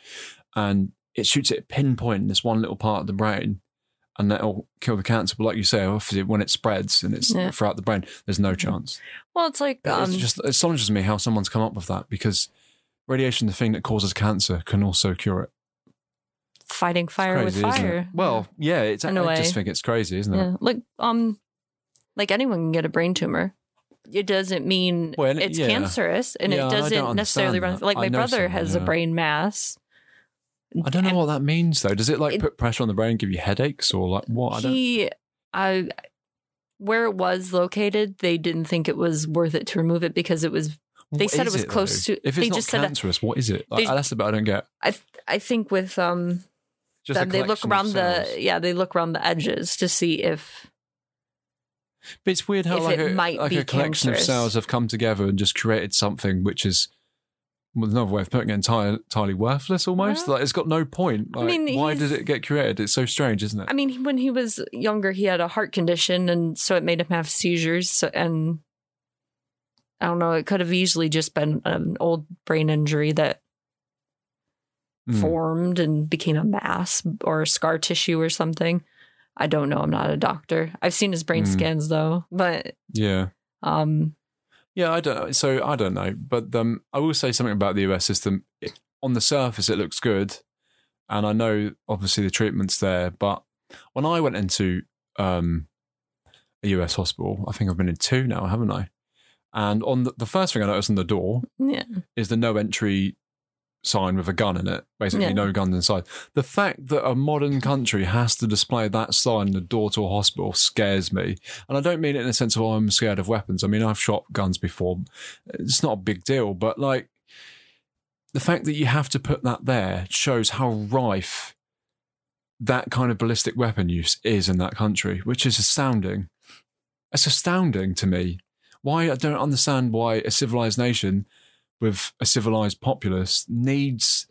And it shoots it pinpoint in this one little part of the brain. And that'll kill the cancer. But like you say, obviously when it spreads and it's Yeah. throughout the brain, there's no chance. well it's like um, it just it astonishes me how someone's come up with that because radiation, the thing that causes cancer, can also cure it. fighting fire with crazy, it? fire Well, yeah, it's, In I just think it's crazy, isn't it? Yeah, like um, like anyone can get a brain tumor. it doesn't mean Well, it's yeah. cancerous, and it doesn't necessarily run. Like I my brother someone, has a brain mass. I don't know what that means though. Does it like It- put pressure on the brain, give you headaches, or like what? I don't. he, I, where it was located, they didn't think it was worth it to remove it because it was. they What said it was close though? to- If they it's not just said cancerous, what is it? Like, They- that's the bit I don't get. I I think with um Just them, they look around the yeah they look around the edges to see if But it's weird how if like, it a, might like be a collection cancerous. of cells have come together and just created something which is well, another way of putting it entirely, entirely worthless almost. Well, like it's got no point. I mean, why did it get created? It's so strange, isn't it? I mean when he was younger he had a heart condition and so it made him have seizures so, and I don't know it could have easily just been an old brain injury that Hmm. formed and became a mass or scar tissue or something. I don't know. I'm not a doctor. I've seen his brain Hmm. scans though, but Yeah. um, Yeah, I don't. So I don't know, but um, I will say something about the US system. It, on the surface, it looks good, and I know obviously the treatment's there. But when I went into um, a US hospital, I think I've been in two now, haven't I? And on the, the first thing I noticed on the door yeah, is the no entry sign with a gun in it. Basically, Yeah. no guns inside. The fact that a modern country has to display that sign in the door to a hospital scares me. And I don't mean it in a sense of oh, I'm scared of weapons. I mean, I've shot guns before. It's not a big deal, but like the fact that you have to put that there shows how rife that kind of ballistic weapon use is in that country, which is astounding. It's astounding to me. Why I don't understand why a civilized nation with a civilized populace needs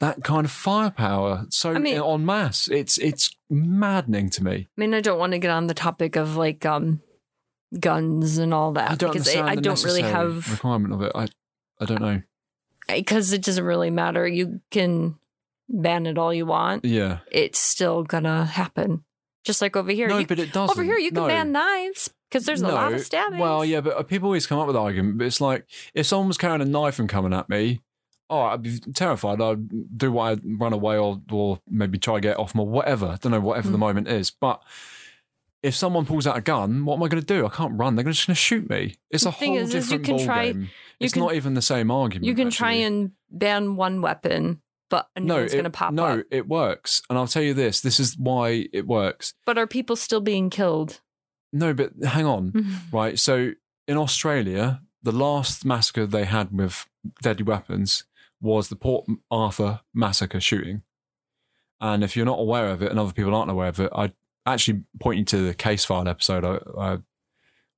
that kind of firepower so I mean- en masse. It's it's maddening to me. I mean, I don't want to get on the topic of like um guns and all that I don't because I, I don't really have requirement of it. I I don't know. because it doesn't really matter. You can ban it all you want. Yeah. It's still gonna happen. Just like over here. no, you, but it doesn't. over here you can No. ban knives because there's a lot of stabbings. Well, yeah, but uh, people always come up with argument. But it's like if someone was carrying a knife and coming at me, oh, I'd be terrified. I'd do what I'd run away or or maybe try to get off them or whatever. I don't know whatever the Mm. moment is. But if someone pulls out a gun, what am I going to do? I can't run. They're just going to shoot me. It's The a thing whole is- is you different can try- game. you It's can- not even the same argument. you can try and ban one weapon, but a new one's it, gonna pop no, up. No, it works. And I'll tell you this: this is why it works. But are people still being killed? No, but hang on. <laughs> right? So in Australia, the last massacre they had with deadly weapons was the Port Arthur massacre shooting. And if you're not aware of it, and other people aren't aware of it, I actually point you to the Casefile episode, uh, uh,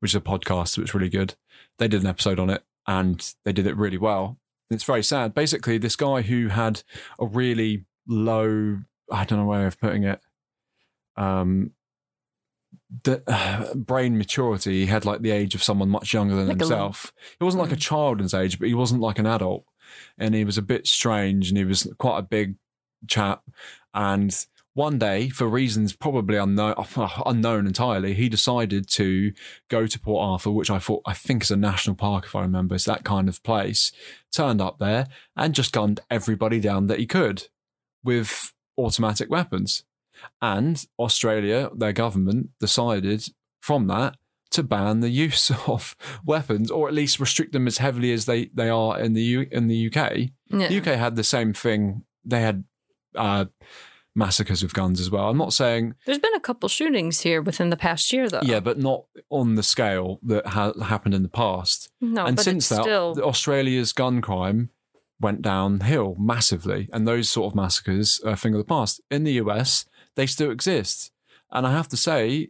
which is a podcast, which is really good. They did an episode on it, and they did it really well. It's very sad. Basically, this guy who had a really low, I don't know way of putting it, um, the uh, <sighs> brain maturity. He had like the age of someone much younger than Like himself. He wasn't like a Mm. child in his age, but he wasn't like an adult. And he was a bit strange and he was quite a big chap. And one day, for reasons probably unknown, <laughs> unknown entirely, he decided to go to Port Arthur, which I thought I think is a national park, if I remember. It's that kind of place. Turned up there and just gunned everybody down that he could with automatic weapons. And Australia, their government, decided from that to ban the use <laughs> of weapons, or at least restrict them as heavily as they, they are in the U, in the UK. Yeah. The UK had the same thing. They had uh, massacres with guns as well. I'm not saying There's been a couple shootings here within the past year, though. yeah, but not on the scale that ha- happened in the past. no, and but since that, still Australia's gun crime went downhill massively, and those sort of massacres are a thing of the past. In the US, they still exist, and I have to say,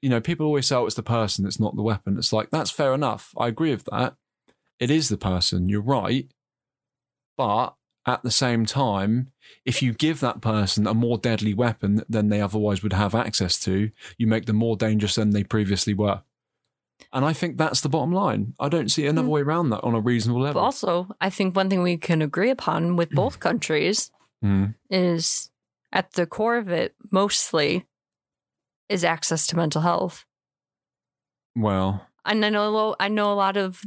you know, people always say oh, it's the person, it's not the weapon. It's like that's fair enough. I agree with that. It is the person. You're right, but at the same time, if you give that person a more deadly weapon than they otherwise would have access to, you make them more dangerous than they previously were. And I think that's the bottom line. I don't see another way around that on a reasonable But level. also, I think one thing we can agree upon with both countries Mm. is at the core of it, mostly, is access to mental health. Well, And I know, I know a lot of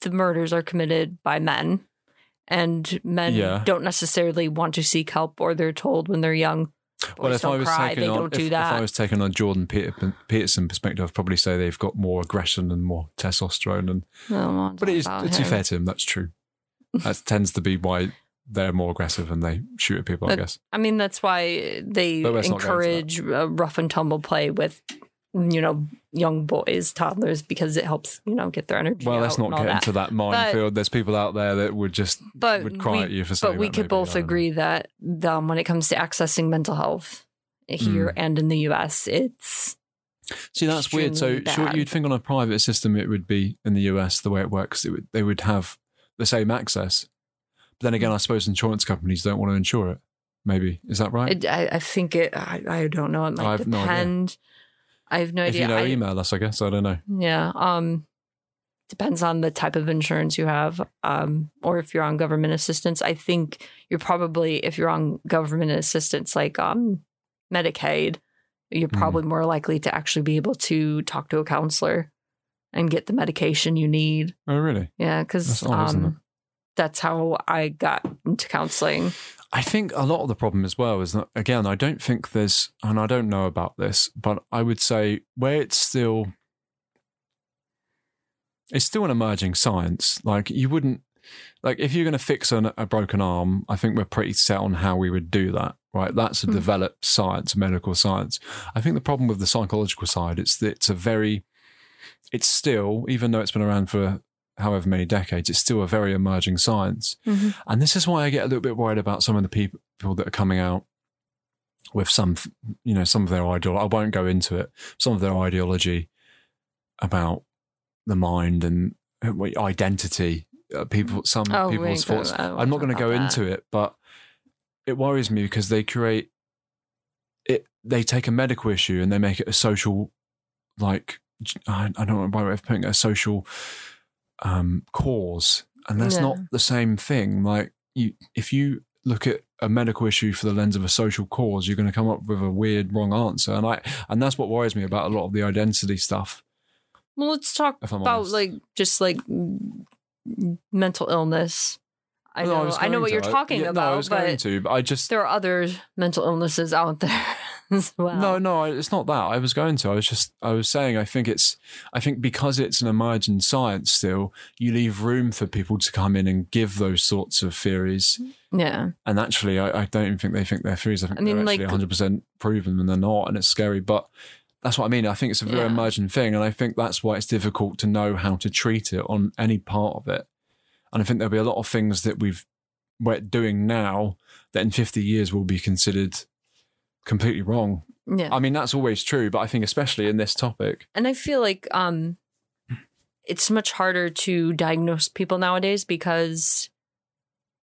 the murders are committed by men, and men Yeah. don't necessarily want to seek help, or they're told when they're young, Boys don't cry. They on, don't if, do if that. I was taking on Jordan Peter, Peterson perspective, I'd probably say they've got more aggression and more testosterone. And I don't want to but it is talk about to be fair to him, that's true. <laughs> That tends to be why they're more aggressive and they shoot at people. I guess. I mean, that's why they But let's not go into encourage rough and tumble play with, you know, young boys, toddlers, because it helps, you know, get their energy. Well, let's not get that. into that minefield. There's people out there that would just But would cry we, at you for saying but we that, could maybe. both don't know. agree that um, when it comes to accessing mental health here Mm. and in the US, it's See, that's weird. So, sure, you'd think on a private system it would be in the US the way it works. It would, they would have the same access. But then again, I suppose insurance companies don't want to insure it. Maybe is that right? it, I, I think it. I, I don't know. It might have no depend. I have no if idea. you know, I- email us. I guess I don't know. Yeah. Um depends on the type of insurance you have um or if you're on government assistance. I think you're probably if you're on government assistance like um Medicaid, you're Mhm. probably more likely to actually be able to talk to a counselor and get the medication you need. Oh, really? Yeah, cuz That's odd, isn't it? um that's how I got into counseling. I think a lot of the problem as well is that again, I don't think there's, and I don't know about this, but I would say where it's still, it's still an emerging science. Like you wouldn't, like if you're going to fix an, a broken arm, I think we're pretty set on how we would do that. Right, that's a Hmm. developed science, medical science. I think the problem with the psychological side, it's that it's a very, it's still, even though it's been around for however many decades, it's still a very emerging science. And this is why I get a little bit worried about some of the people that are coming out with some, you know, some of their ideology. I won't go into it. Some of their ideology about the mind and identity. Uh, people, some Oh, people's thoughts. Go, I'm not going to go about into it, but it worries me because they create it. They take a medical issue and they make it a social, like I, I don't know why way of putting it, a social um, cause, and that's Yeah. not the same thing. Like you, if you look at a medical issue for the lens of a social cause, you're going to come up with a weird, wrong answer, and I, and that's what worries me about a lot of the identity stuff. Well, let's talk about honest. like just like mental illness. I No, know, was I, know what to. you're I- talking yeah, about, No, I was going but to, but I just there are other mental illnesses out <laughs> there as well. No, no, it's not that. I was going to. I was just. I was saying. I think it's. I think because it's an emerging science still, you leave room for people to come in and give those sorts of theories. Yeah, And actually, I, I don't even think they think they're theories. I think I mean, they're like- actually 100 percent proven, and they're not, and it's scary. But that's what I mean. I think it's a very Yeah. emerging thing, and I think that's why it's difficult to know how to treat it on any part of it. And I think there'll be a lot of things that we've we're doing now that in 50 years will be considered completely wrong. yeah. I mean, that's always true, but I think especially in this topic, and I feel like um, it's much harder to diagnose people nowadays because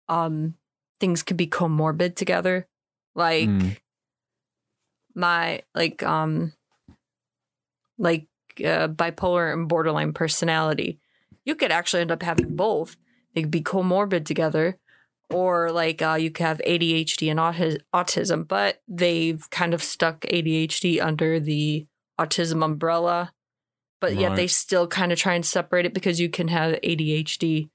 um, things can be comorbid together. Like Mm. my like um, like uh, bipolar and borderline personality. You could actually end up having both. They could be comorbid together, or like uh, you could have ADHD and auti- autism, but they've kind of stuck ADHD under the autism umbrella, but yet they still kind of try and separate it because you can have ADHD,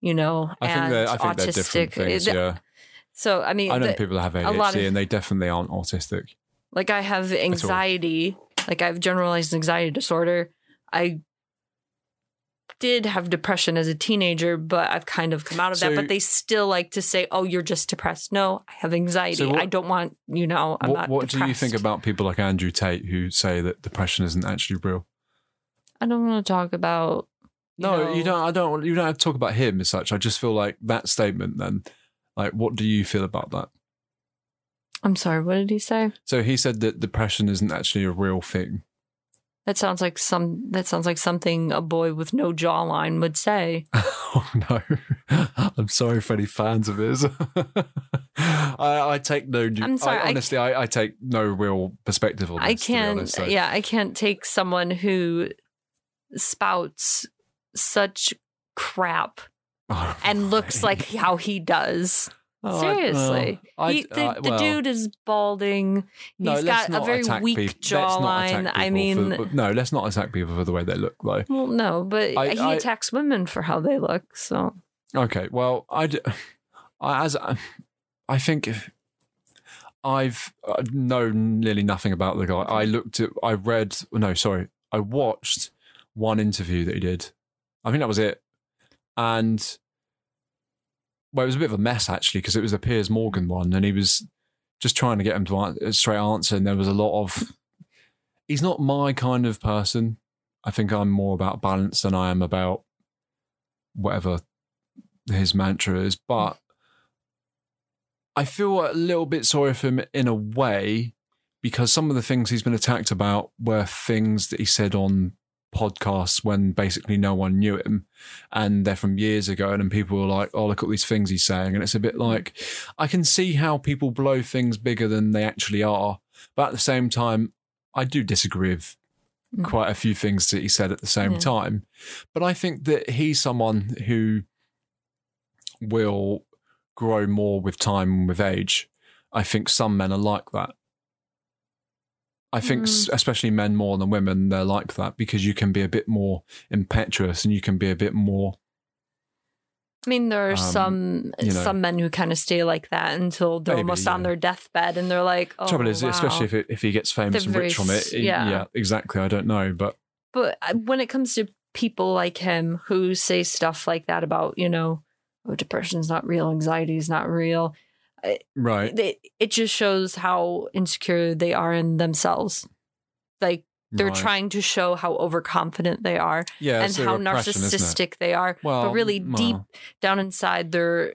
you know, I think and they're, I think they're autistic. different things. It- Yeah, So I mean, I know the- people have ADHD of- and they definitely aren't autistic. like I have anxiety, like I have generalized anxiety disorder. I did have depression as a teenager, but I've kind of come out of So- that. But they still like to say, "Oh, you're just depressed." No, I have anxiety. So what- I don't want you know. I'm what not what do you think about people like Andrew Tate who say that depression isn't actually real? I don't want to talk about. you No, know- you don't. I don't. You don't have to talk about him as such. I just feel like that statement. Then, like, what do you feel about that? I'm sorry. What did he say? So he said that depression isn't actually a real thing. That sounds like some. That sounds like something a boy with no jawline would say. <laughs> oh no! <laughs> I'm sorry for any fans of his. <laughs> I, I take no. I'm sorry, I, honestly, I, I take no real perspective on this. I can't. honest, so- Yeah, I can't take someone who spouts such crap Oh, and looks like how he does. Oh, I- Seriously, well, I- he, the, I- the dude is balding. no, He's got a very weak peop- let's not attack jawline. I mean, for- no, let's not attack people for the way they look, though. well, no, but I- he attacks women for how they look. So Okay, well, I, <sighs> as I think I've uh, known nearly nothing about the guy. I looked at, I read, no, sorry, I watched one interview that he did. I think that was it. And well, it was a bit of a mess actually because it was the Piers Morgan one, and he was just trying to get him to straight answer, and there was a lot of. <laughs> He's not my kind of person. I think I'm more about balance than I am about whatever his mantra is, but I feel a little bit sorry for him in a way because some of the things he's been attacked about were things that he said on podcasts when basically no one knew him. And they're from years ago and then people were like oh look at these things he's saying. And it's a bit like i can see how people blow things bigger than they actually are. But at the same time i do disagree with Mm. quite a few things that he said at the same Yeah. time. But i think that he's someone who will grow more with time and with age. I think some men are like that I think, s especially men more than women, they're like that because you can be a bit more impetuous and you can be a bit more. I mean, there are Um, some you know. some men who kind of stay like that until they're Maybe, almost on their deathbed, and they're like, "Oh, Trouble is, wow. especially if it, if he gets famous They're and very rich from it. it- yeah. exactly. I don't know, but But uh, when it comes to people like him who say stuff like that about, you know, oh, depression's not real, anxiety's not real, right, it, it just shows how insecure they are in themselves. Like they're right. trying to show how overconfident they are yeah, and how repression, isn't it? narcissistic they are. Well, but really deep down inside, they're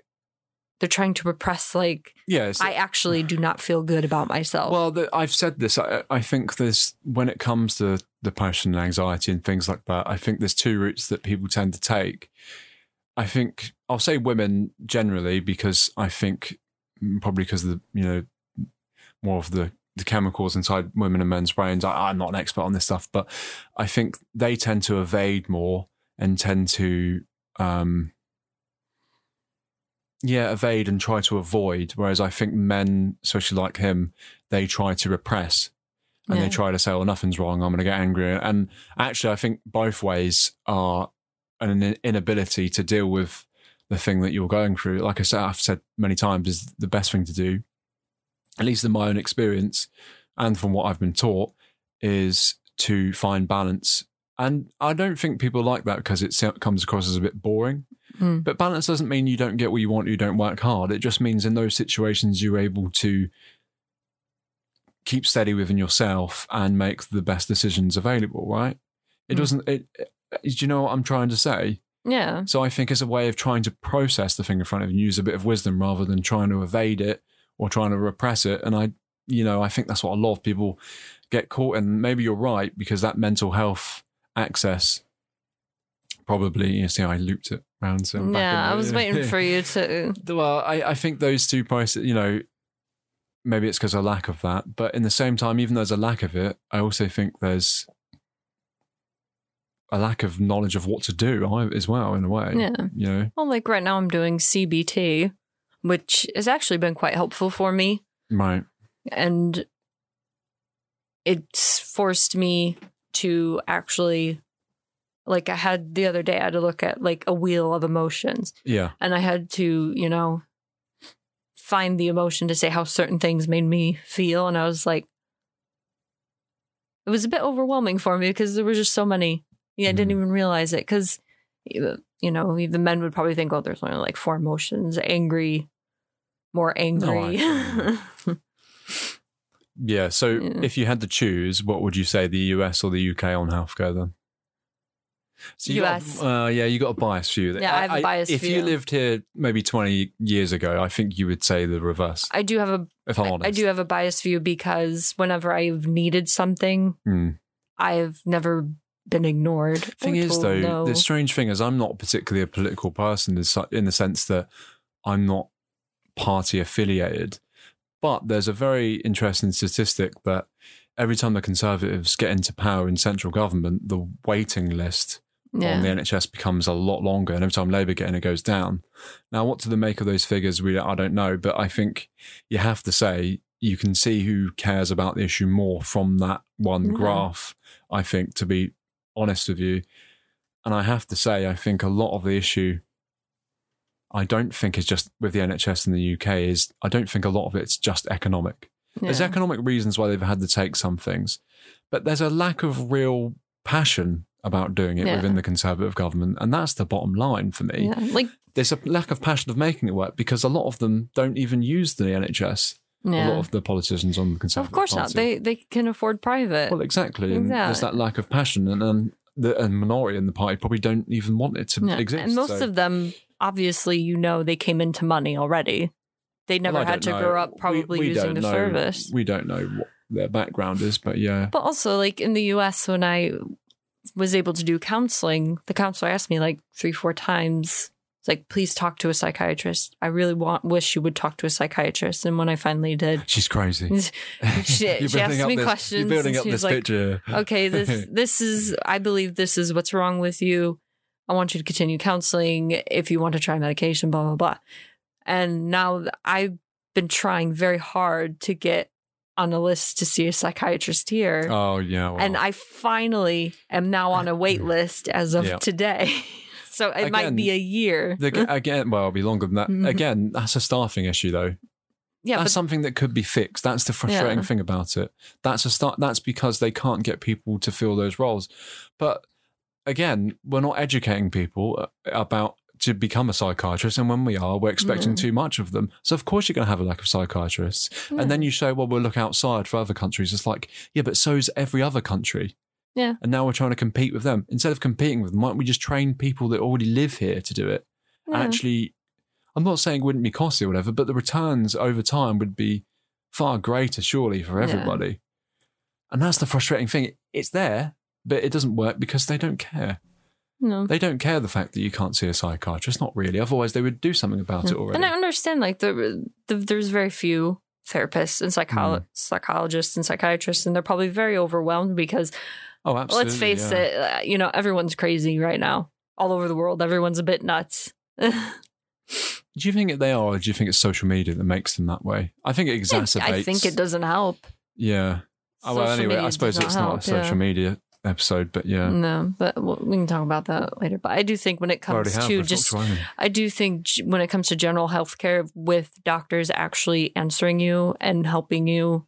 they're trying to repress. Like Yeah, I actually do not feel good about myself. Well, the, I've said this. I, I think there's when it comes to depression and anxiety and things like that. I think there's two routes that people tend to take. I think I'll say women generally because I think probably because of the you know more of the the chemicals inside women and men's brains. I, I'm not an expert on this stuff, but I think they tend to evade more and tend to um yeah evade and try to avoid whereas i think men especially like him they try to repress and Yeah. they try to say, "Oh, nothing's wrong. I'm going to get angry." And actually, I think both ways are an inability to deal with the thing that you're going through. Like I said, I've said many times, is the best thing to do, at least in my own experience and from what I've been taught, is to find balance. And I don't think people like that because it comes across as a bit boring. Mm. But balance doesn't mean you don't get what you want, you don't work hard. It just means in those situations you're able to keep steady within yourself and make the best decisions available, right? It Mm. doesn't it, it do you know what I'm trying to say? Yeah. So I think it's a way of trying to process the thing in front of you and use a bit of wisdom rather than trying to evade it or trying to repress it. And I you know, I think that's what a lot of people get caught in. Maybe you're right, because that mental health access probably you see I looped it round so Yeah, I the- was waiting for you to. <laughs> well, I, I think those two prices, you know, maybe it's because of lack of that. But in the same time, even though there's a lack of it, I also think there's a lack of knowledge of what to do I- as well, in a way. Yeah. You know, Well, like right now, I'm doing CBT, which has actually been quite helpful for me. right. and it's forced me to actually like i had the other day i had to look at like a wheel of emotions Yeah. and i had to you know find the emotion to say how certain things made me feel and i was like it was a bit overwhelming for me because there were just so many yeah i didn't Mhm. even realize it because you know even men would probably think oh there's only like four emotions angry more angry <laughs> Yeah. So Yeah. if you had to choose, what would you say, the US or the UK on healthcare then? So you got US. uh, yeah, you got a biased view. Yeah, I have a biased If you view. lived here maybe 20 years ago, I think you would say the reverse, i do have a if I'm I- honest. I do have a biased view because whenever I've needed something, Hmm. I've never been ignored. thing is though no. the strange thing is i'm not particularly a political person in the sense that i'm not party affiliated but there's a very interesting statistic that every time the conservatives get into power in central government the waiting list yeah. on the nhs becomes a lot longer and every time labour get in it goes down now what do they make of those figures we i don't know but i think you have to say you can see who cares about the issue more from that one Yeah. graph i think to be honest with you. And I have to say, I think a lot of the issue, I don't think is just with the NHS in the UK, is I don't think a lot of it's just economic. There's economic reasons why they've had to take some things, but there's a lack of real passion about doing it Yeah. within the Conservative government, and that's the bottom line for me. Yeah, like There's a lack of passion of making it work because a lot of them don't even use the NHS. A lot of the politicians on the Conservative Of course not. They they can afford private. Well, exactly. And there's that lack of passion, and, um, and the a minority in the party probably don't even want it to Yeah. exist. And most so- of them, obviously, you know, they came into money already. They never Well, had to don't grow up probably We- we using the know- service. We don't know what their background is, but yeah. But also, like in the US, when I was able to do counseling, the counselor asked me like three, four times, it's like, please talk to a psychiatrist. I really want, wish you would talk to a psychiatrist. And when I finally did, <laughs> She's crazy. <laughs> she, <laughs> she asked me this- questions. You're building up this like, picture. okay, this this is I believe this is what's wrong with you. I want you to continue counseling if you want to try medication, blah blah blah. And now I've been trying very hard to get on a list to see a psychiatrist here. Oh yeah. Well. And I finally am now on a wait list as of Yeah. today. So it might be a year. The- again, well, it'll be longer than that. Mhm. Again, that's a staffing issue, though. yeah, that's but something that could be fixed. That's the frustrating Yeah. thing about it. That's a start. That's because they can't get people to fill those roles. But again, we're not educating people uh, about to become a psychiatrist, and when we are, we're expecting Mm. too much of them. So of course you're going to have a lack of psychiatrists. And then you say, well, we'll look outside for other countries. It's like, yeah, but so's every other country. Yeah. And now we're trying to compete with them. Instead of competing with them, why don't we just train people that already live here to do it? Yeah. Actually, I'm not saying it wouldn't be costly or whatever, but the returns over time would be far greater, surely, for Yeah. everybody. And that's the frustrating thing. It's there, but it doesn't work because they don't care. no. They don't care the fact that you can't see a psychiatrist. Not really. Otherwise, they would do something about it already. And I understand, like, the, the, there's very few therapists and psycholo- Mm. psychologists and psychiatrists, and they're probably very overwhelmed because, oh, absolutely. let's face yeah. it, uh, you know, everyone's crazy right now. All over the world, everyone's a bit nuts. Do you think they are, or do you think it's social media that makes them that way? I think it exacerbates. I think it doesn't help. Yeah. Oh, well, anyway, I suppose it's not not a social yeah. Media episode, but yeah. No, but we we can talk about that later. But I do think when it comes have. to just. I do think when it comes to general health care with doctors actually answering you and helping you,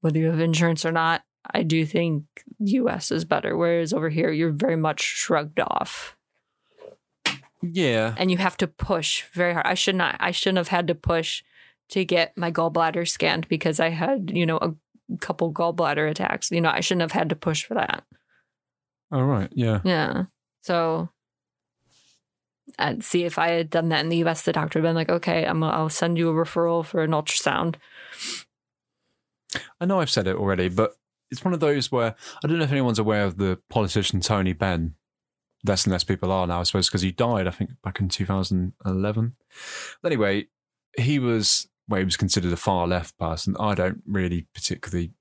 whether you have insurance or not, I do think US is better. Whereas over here, you're very much shrugged off Yeah. and you have to push very hard. I should not, I shouldn't have had to push to get my gallbladder scanned because I had, you know, a couple gallbladder attacks. You know, I shouldn't have had to push for that. All right. Yeah. Yeah. So I'd see if I had done that in the US, the doctor would have been like, okay, I'm, I'll send you a referral for an ultrasound. I know I've said it already, but it's one of those where I don't know if anyone's aware of the politician Tony Benn. Less and less people are now, I suppose, because he died, I think, back in 2011. But anyway, he was, well, he was considered a far left person. I don't really particularly.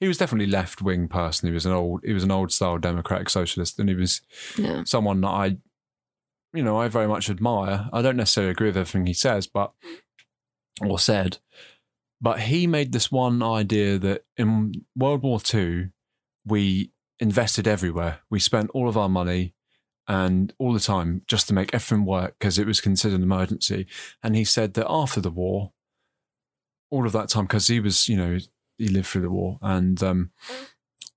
He was definitely left wing person. He was an old, he was an old style democratic socialist, and he was Yeah. someone that I, you know, I very much admire. I don't necessarily agree with everything he says, but or said, but he made this one idea that in World War II, we invested everywhere. We spent all of our money and all the time just to make everything work because it was considered an emergency. And he said that after the war, all of that time, because he was, you know, he lived through the war, and um,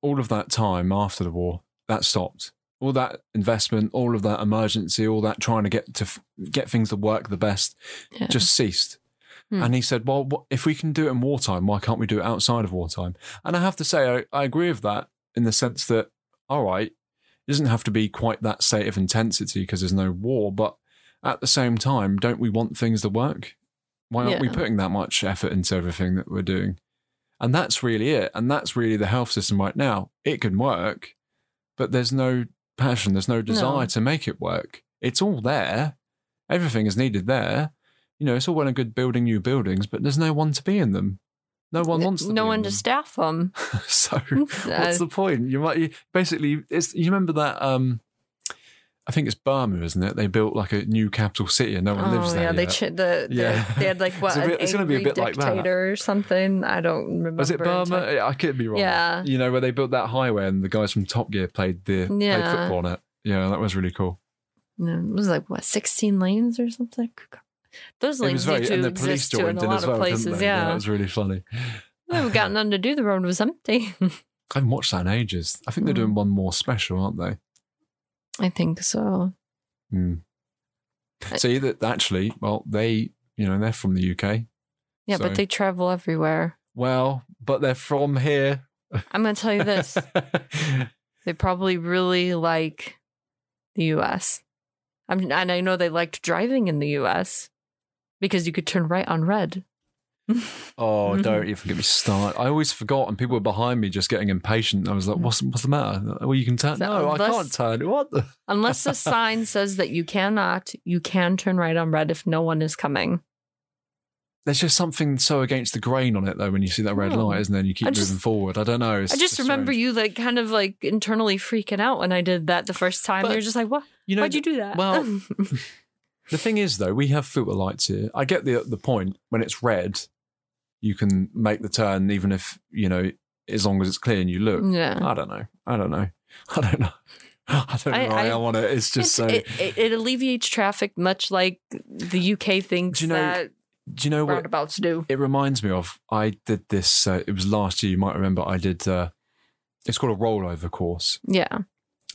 all of that time after the war, that stopped. All that investment, all of that emergency, all that trying to get to f- get things to work the best, Yeah. just ceased. Hmm. And he said, "Well, if we can do it in wartime, why can't we do it outside of wartime?" And I have to say, I, I agree with that in the sense that, all right, it doesn't have to be quite that state of intensity because there's no war, but at the same time, don't we want things to work? Why aren't we putting that much effort into everything that we're doing? And that's really it. And that's really the health system right now. It can work, but there's no passion, there's no desire No. to make it work. It's all there. Everything is needed there. You know, it's all well and good building new buildings, but there's no one to be in them. No one wants to no one to staff them. <laughs> so <laughs> <laughs> Uh, what's the point? You might you, basically it's you remember that um I think it's Burma, isn't it? They built like a new capital city and no one lives oh there. yeah, they ch- the, Yeah. they had like what It's a bit- it's gonna be a bit like that. or something. I don't remember. Was it Burma? exactly. I could be wrong. Yeah. You know where they built that highway and the guys from Top Gear played the played football on it. Yeah, that was really cool. No, it was like what sixteen lanes or something. Those links very need to and the police exist too in a lot as well, of places. they? Yeah, that was really funny. We haven't got nothing to do. The road was empty. <laughs> I haven't watched that in ages. I think they're Mm. doing one more special, aren't they? I think so. Mm. See that actually, well, they, you know, they're from the UK. Yeah, So- but they travel everywhere. Well, but they're from here. I'm going to tell you this. <laughs> they probably really like the US. I'm, and I know they liked driving in the US because you could turn right on red. oh, Mhm. don't even get me started. I always forgot, and people were behind me just getting impatient. I was like, "What's what's the matter? Well, you can turn. So no, I can't turn. What? The? <laughs> Unless the sign says that you cannot, you can turn right on red if no one is coming. There's just something so against the grain on it, though. When you see that red No. light, isn't there? And you keep just- moving forward. I don't know. I just remember strange. you like kind of like internally freaking out when I did that the first time. But, You're just like, what? You know, Why'd you do that? well, <laughs> The thing is, though, we have filter lights here. I get the the point. When it's red, you can make the turn, even if you know, as long as it's clear and you look. yeah. I don't know. I don't know. <laughs> I don't know. I don't know. I- why I, I- want it. It's just so. it, it, it alleviates traffic much like the UK thinks Do you know that do you know what roundabouts do. it reminds me of? I did this. Uh, it was last year. You might remember. I did. Uh, it's called a rollover course. Yeah.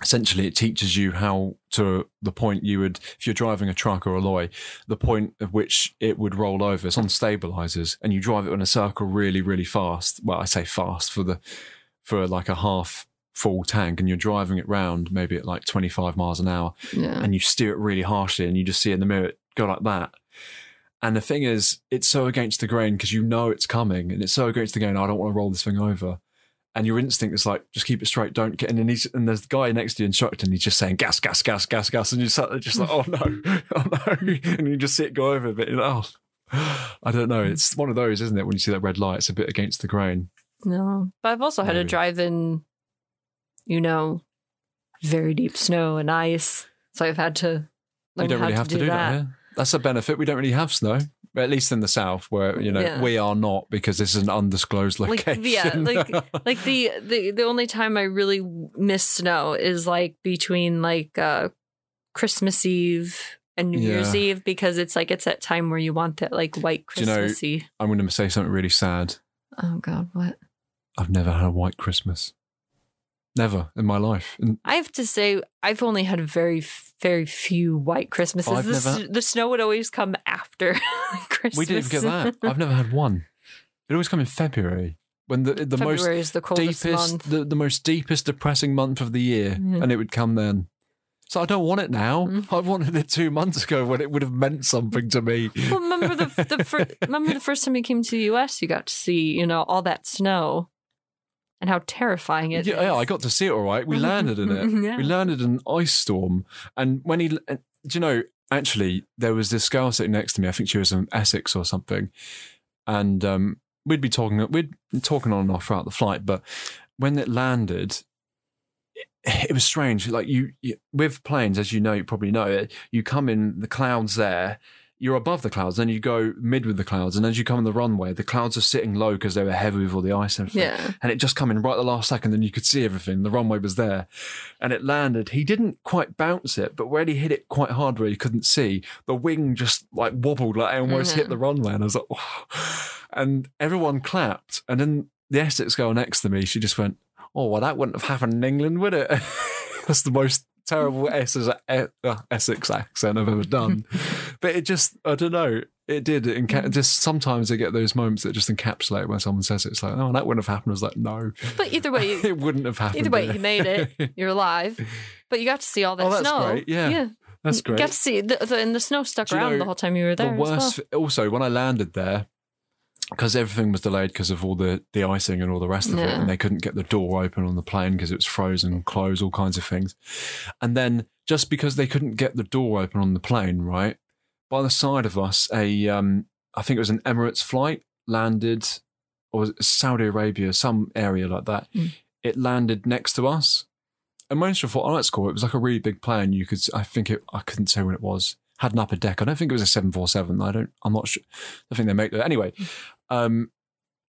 Essentially it teaches you how to the point you would if you're driving a truck or a lorry the point at which it would roll over. It's on stabilizers and you drive it in a circle really really fast. Well i say fast for the for like a half full tank and you're driving it round maybe at like 25 miles an hour Yeah. and you steer it really harshly and you just see in the mirror it go like that. And the thing is it's so against the grain because you know it's coming and it's so against the grain i don't want to roll this thing over and your instinct is like just keep it straight don't get and then he's and there's the guy next to you instructor and he's just saying gas gas gas gas gas and you're sat there just like oh no <laughs> oh no <laughs> and you just see it go over a bit like, oh i don't know it's one of those isn't it when you see that red light it's a bit against the grain No. But I've also had to Maybe. drive in, you know, very deep snow and ice. So I've had to we learn don't how really have do, to do that, that. here. that's a benefit we don't really have snow at least in the south where you know Yeah. we are not because this is an undisclosed Like, location yeah, like <laughs> like the, the the only time I really miss snow is like between like uh Christmas Eve and New Year's Eve because it's like it's that time where you want that like white Do you know- i'm going to say something really sad oh God, what? I've never had a white Christmas. Never in my life. And I have to say, I've only had very, very few white Christmases. The, s- the snow would always come after <laughs> Christmas. we didn't get that. I've never had one. It always come in February when the the most February is the deepest, month. the, the most deepest, depressing month of the year, Yeah. and it would come then. So I don't want it now. Mm. I wanted it two months ago when it would have meant something to me. well, remember the the fir- <laughs> remember the first time you came to the U.S., you got to see you know all that snow, and how terrifying it yeah, yeah. I got to see it all right. We <laughs> landed in it. <laughs> Yeah. We landed in an ice storm. And when he, do you know, actually, there was this girl sitting next to me. I think she was from Essex or something. And um, we'd be talking, we'd been talking on and off throughout the flight. But when it landed, it, it was strange. Like you, you, with planes, as you know, you probably know it, you come in the clouds there. You're above the clouds, then you go mid with the clouds, and as you come on the runway, the clouds are sitting low because they were heavy with all the ice and everything Yeah. and it just come in right at the last second and you could see everything the runway was there and it landed he didn't quite bounce it but where he hit it quite hard where you couldn't see the wing just like wobbled like almost Mhm. hit the runway and i was like "Wow." and everyone clapped and then the essex girl next to me she just went oh well that wouldn't have happened in england would it <laughs> that's the most terrible Essex, Essex accent I've ever done. <laughs> but it just, I don't know, it did. It enca- mm. just sometimes I get those moments that just encapsulate when someone says it. It's like, oh, that wouldn't have happened. I was like, no, But either way, <laughs> you, it wouldn't have happened. either way, you made it. <laughs> You're alive, but you got to see all that Oh, that's snow. great. Yeah, yeah. That's You great. got to see the, the and the snow stuck Do you around know the whole time you were there. the as well. also, when I landed there, because everything was delayed because of all the, the icing and all the rest of it, and they couldn't get the door open on the plane because it was frozen, closed, all kinds of things. And then just because they couldn't get the door open on the plane, right, by the side of us, a um, I think it was an Emirates flight landed, or was it Saudi Arabia, some area like that. Mm. It landed next to us. And my initial thought, oh, that's cool. It was like a really big plane. You could, I think it, I couldn't say when it was. Had an upper deck. I don't think it was a 747. I don't, I'm not sure. I think they make that. Anyway, um,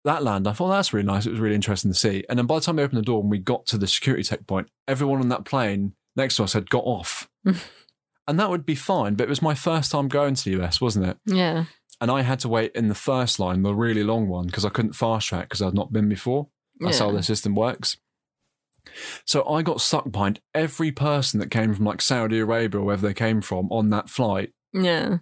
that land, I thought that's really nice. It was really interesting to see. And then by the time we opened the door and we got to the security checkpoint, everyone on that plane next to us had got off. <laughs> and that would be fine. But it was my first time going to the US, wasn't it? Yeah. and I had to wait in the first line, the really long one, because I couldn't fast track because I'd not been before. That's how the system works. So I got stuck behind every person that came from like Saudi Arabia or wherever they came from on that flight. Yeah.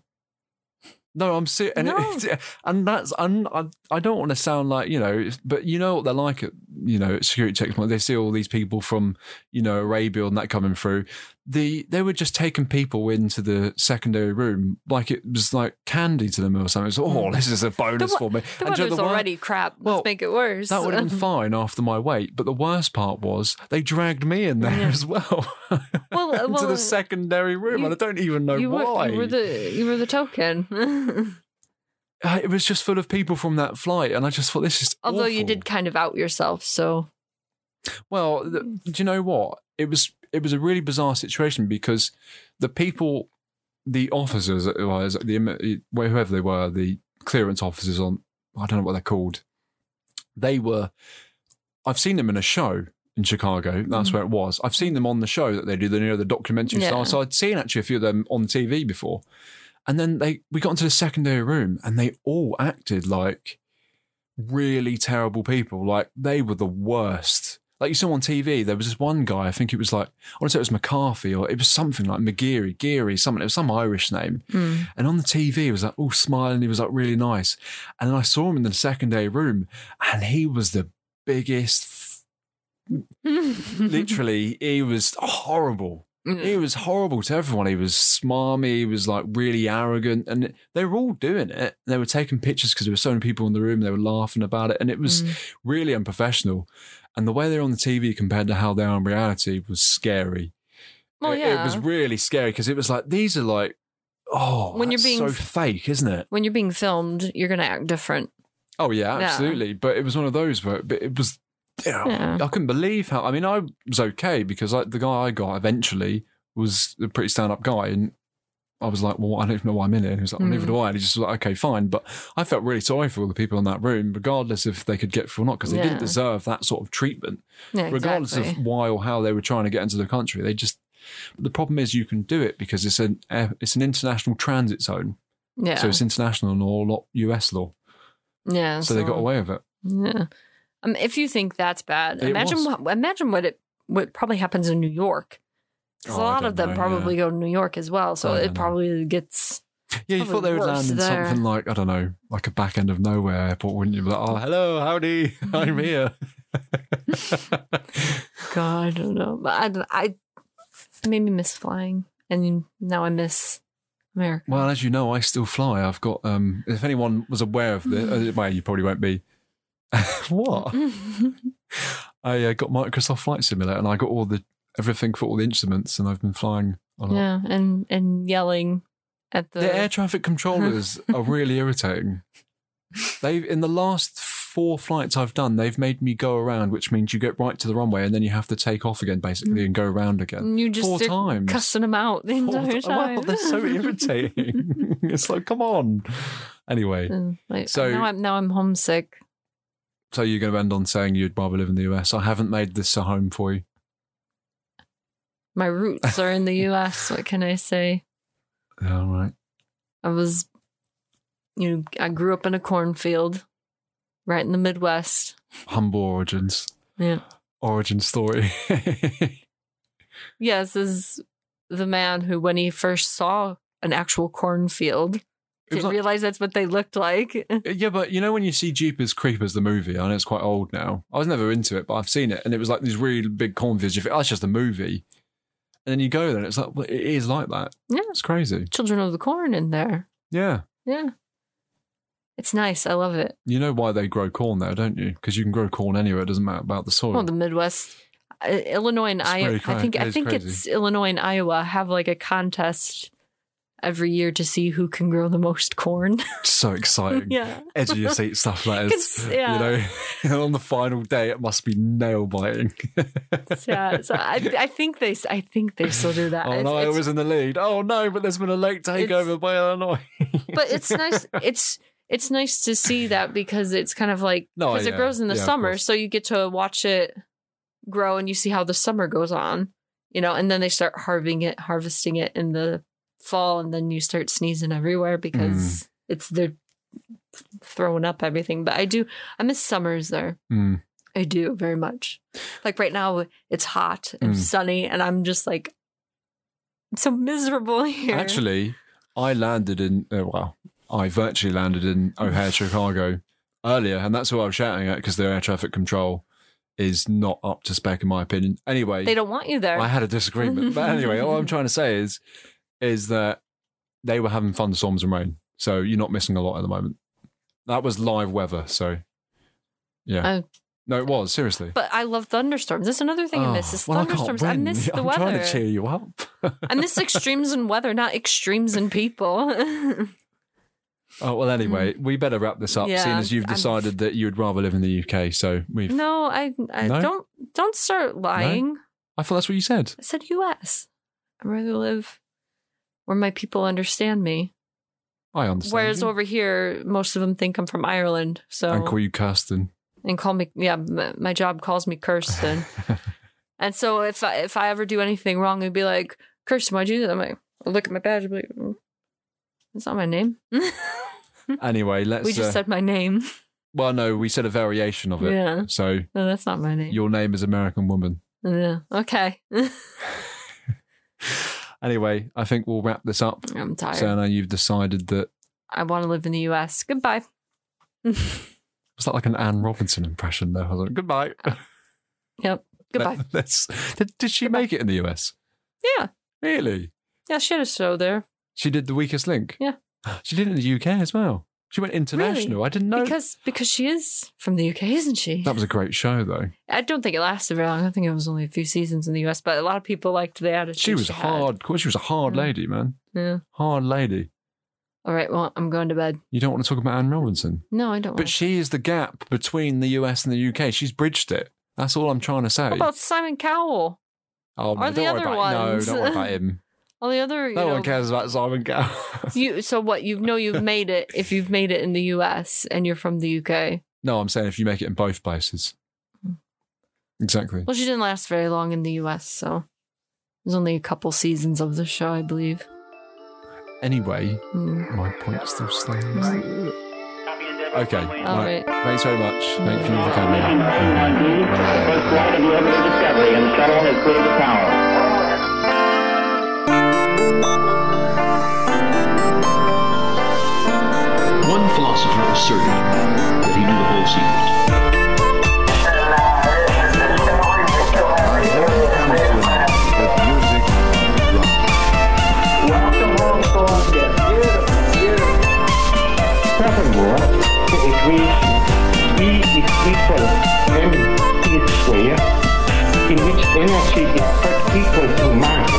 No, I'm serious, and, No. it, and that's and I, I don't want to sound like you know, but you know what they're like at you know at security checks. Like they see all these people from you know Arabia and that coming through. The they were just taking people into the secondary room like it was like candy to them or something. It's, oh, this is a bonus wa- for me. The And do you know weather's the wor- already crap. Let's Well, make it worse. that would have been <laughs> fine after my wait, but the worst part was they dragged me in there Yeah. as well <laughs> Well, uh, <laughs> into well, the secondary room, you- and I don't even know you why. were, you were the you were the token. Uh, it was just full of people from that flight, and I just thought this is. Although you did kind of out yourself, so Well, th- do you know what? It was it was a really bizarre situation because the people, the officers, was the whoever they were, the clearance officers on I don't know what they're called. They were. I've seen them in a show in Chicago. That's Mm. where it was. I've seen them on the show that they do, the you know the documentary Yeah. style. So I'd seen actually a few of them on TV before, and then they we got into the secondary room and they all acted like really terrible people. Like they were the worst. Like you saw on TV, there was this one guy. I think it was like I want to say it was McCarthy or it was something like McGeary, Geary, something. It was some Irish name. mm. And on the TV, he was like all smiling. He was like really nice. And then I saw him in the secondary room, and he was the biggest. <laughs> Literally, he was horrible. He was horrible to everyone. He was smarmy. He was like really arrogant, and they were all doing it. They were taking pictures because there were so many people in the room. They were laughing about it, and it was Mm. really unprofessional. And the way they're on the TV compared to how they are in reality was scary. well, It- yeah. it, was really scary because it was like these are like, oh, When you're being so fake, isn't it? when you're being filmed, you're gonna act different. Oh yeah, Yeah. absolutely. But it was one of those where but it was. Yeah, Yeah. I couldn't believe how. I mean, I was okay because like the guy I got eventually was a pretty stand-up guy, and I was like, "Well, I don't even know why I'm in here." And he was like, well, "Neither Mm. do I." And he just was like, "Okay, fine." But I felt really sorry for all the people in that room, regardless if they could get through or not, because they didn't deserve that sort of treatment, Yeah, regardless exactly. of why or how they were trying to get into the country. They just. The problem is, you can do it because it's an it's an international transit zone, yeah, so it's international law, not US law. yeah. So they got away with it. Yeah. Um, if you think that's bad, It imagine was. what imagine what it what probably happens in New York. 'Cause Oh, a lot of them know, probably go to New York as well, so don't it know. probably gets. Yeah, you thought they would land in something like I don't know, like a back end of nowhere airport, wouldn't you? Be like, oh, hello, howdy, <laughs> I'm here. <laughs> <laughs> God, I don't know, but I I me miss flying, and now I miss America. well, as you know, I still fly. I've got. um If anyone was aware of this, uh, well, you probably won't be. what? I uh, got Microsoft Flight Simulator, and I got all the everything for all the instruments, and I've been flying yeah, and and yelling at the, The air traffic controllers <laughs> are really irritating. They've in the last four flights I've done, they've made me go around, which means you get right to the runway and then you have to take off again, basically, and go mm. around again. you just four times. cussing them out the Four entire ti- time. Wow, they're so <laughs> irritating. <laughs> it's like, come on. Anyway, And, like, So- now I'm now I'm homesick. so you're going to end on saying you'd rather live in the US. I haven't made this a home for you. My roots are in the <laughs> U.S. What can I say? All right. I was, you know, I grew up in a cornfield, right in the Midwest. Humble origins. Yeah. Origin story. <laughs> Yes, is the man who, when he first saw an actual cornfield, didn't like- realize that's what they looked like. <laughs> Yeah, but you know when you see Jeepers Creepers the movie, I know it's quite old now. I was never into it, but I've seen it, and it was like these really big cornfields. You think, oh, it's just a movie, and then you go there, and it's like, well, it is like that. Yeah. It's crazy. Children of the Corn in there. Yeah, Yeah. It's nice. I love it. you know why they grow corn there, don't you? Because you can grow corn anywhere. It doesn't matter about the soil. Well, the Midwest, uh, Illinois and Iowa. I think I think crazy. it's Illinois and Iowa have like a contest every year to see who can grow the most corn. <laughs> so exciting. yeah. Edge of your seat stuff that is. yeah. You know, and <laughs> on the final day, it must be nail biting. yeah. So I, <laughs> I think they I think they still do that. oh It's- no, I was in the lead. Oh no, but there's been a late takeover by Illinois. but it's nice. It's it's nice to see that because it's kind of like No, because yeah. it grows in the Yeah, summer, so you get to watch it grow and you see how the summer goes on, you know, and then they start harvesting it, harvesting it in the fall, and then you start sneezing everywhere because Mm. it's they're throwing up everything. But I do. I miss summers there. Mm. I do very much. Like right now, it's hot and Mm. sunny, and I'm just like I'm so miserable <laughs> here. Actually, I landed in, uh, well, I virtually landed in O'Hare, Chicago earlier, and that's who I was shouting at because their air traffic control is not up to spec, in my opinion. Anyway, they don't want you there. I had a disagreement. but anyway, all I'm <laughs> trying to say is, is that they were having thunderstorms and rain. So you're not missing a lot at the moment. That was live weather. So, yeah. Oh. no, it was, seriously. but I love thunderstorms. That's another thing I oh, miss. Oh, Is well, I thunderstorms. I, win. miss <laughs> the weather. I'm weather. trying to cheer you up. <laughs> I miss extremes in weather, not extremes in people. <laughs> Oh well. Anyway, mm. we better wrap this up, Yeah, seeing as you've I'm- decided that you would rather live in the UK. So we've. no, I, I No? don't. Don't start lying. I thought that's what you said. I said U.S. I'd rather live where my people understand me. I understand. Whereas you. over here, most of them think I'm from Ireland. So and call you Kirsten. and call me yeah my job calls me kirsten <laughs> and so if I, if i ever do anything wrong it'd be like kirsten why'd you do that i'm like I'll look at my badge be like "Mm, that's not my name <laughs> Anyway, let's. we just uh, said my name well, no, we said a variation of it. Yeah. So no that's not my name your name is American Woman. yeah okay <laughs> Anyway, I think we'll wrap this up. i'm tired So now you've decided that i want to live in the us goodbye <laughs> was that like an Anne Robinson impression was like, goodbye. Uh, yep goodbye <laughs> Let's- did, did she make it in the US? yeah Really? yeah she had a show there She did the weakest link. Yeah. <gasps> She did it in the UK as well. She went international. I didn't know. because because she is from the uk isn't she that was a great show, though. i don't think it lasted very long i think it was only a few seasons in the us but a lot of people liked the attitude She was had. hard. She was a hard Mm. lady, man. yeah Hard lady. all right well i'm going to bed You don't want to talk about Anne Robinson, no i don't but she is the gap between the US and the UK. She's bridged it. That's all I'm trying to say. What about Simon Cowell? oh, or the other about ones? No, don't worry about him. All the other, you No know, one cares about Simon Cowell. You so what? You know you've made it if you've made it in the U.S. and you're from the U.K. no, I'm saying if you make it in both places. Exactly. Well, she didn't last very long in the U.S., so there's only a couple seasons of the show, I believe. Anyway, Hmm. my point still stands. Okay. All right. right. Thanks very much. Thank you for coming. One philosopher asserted that he knew the whole secret. Welcome home, Columbia. Beautiful, beautiful. Second war, it reads, E is equal in which energy is equal to mass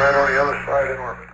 right on the other side in orbit.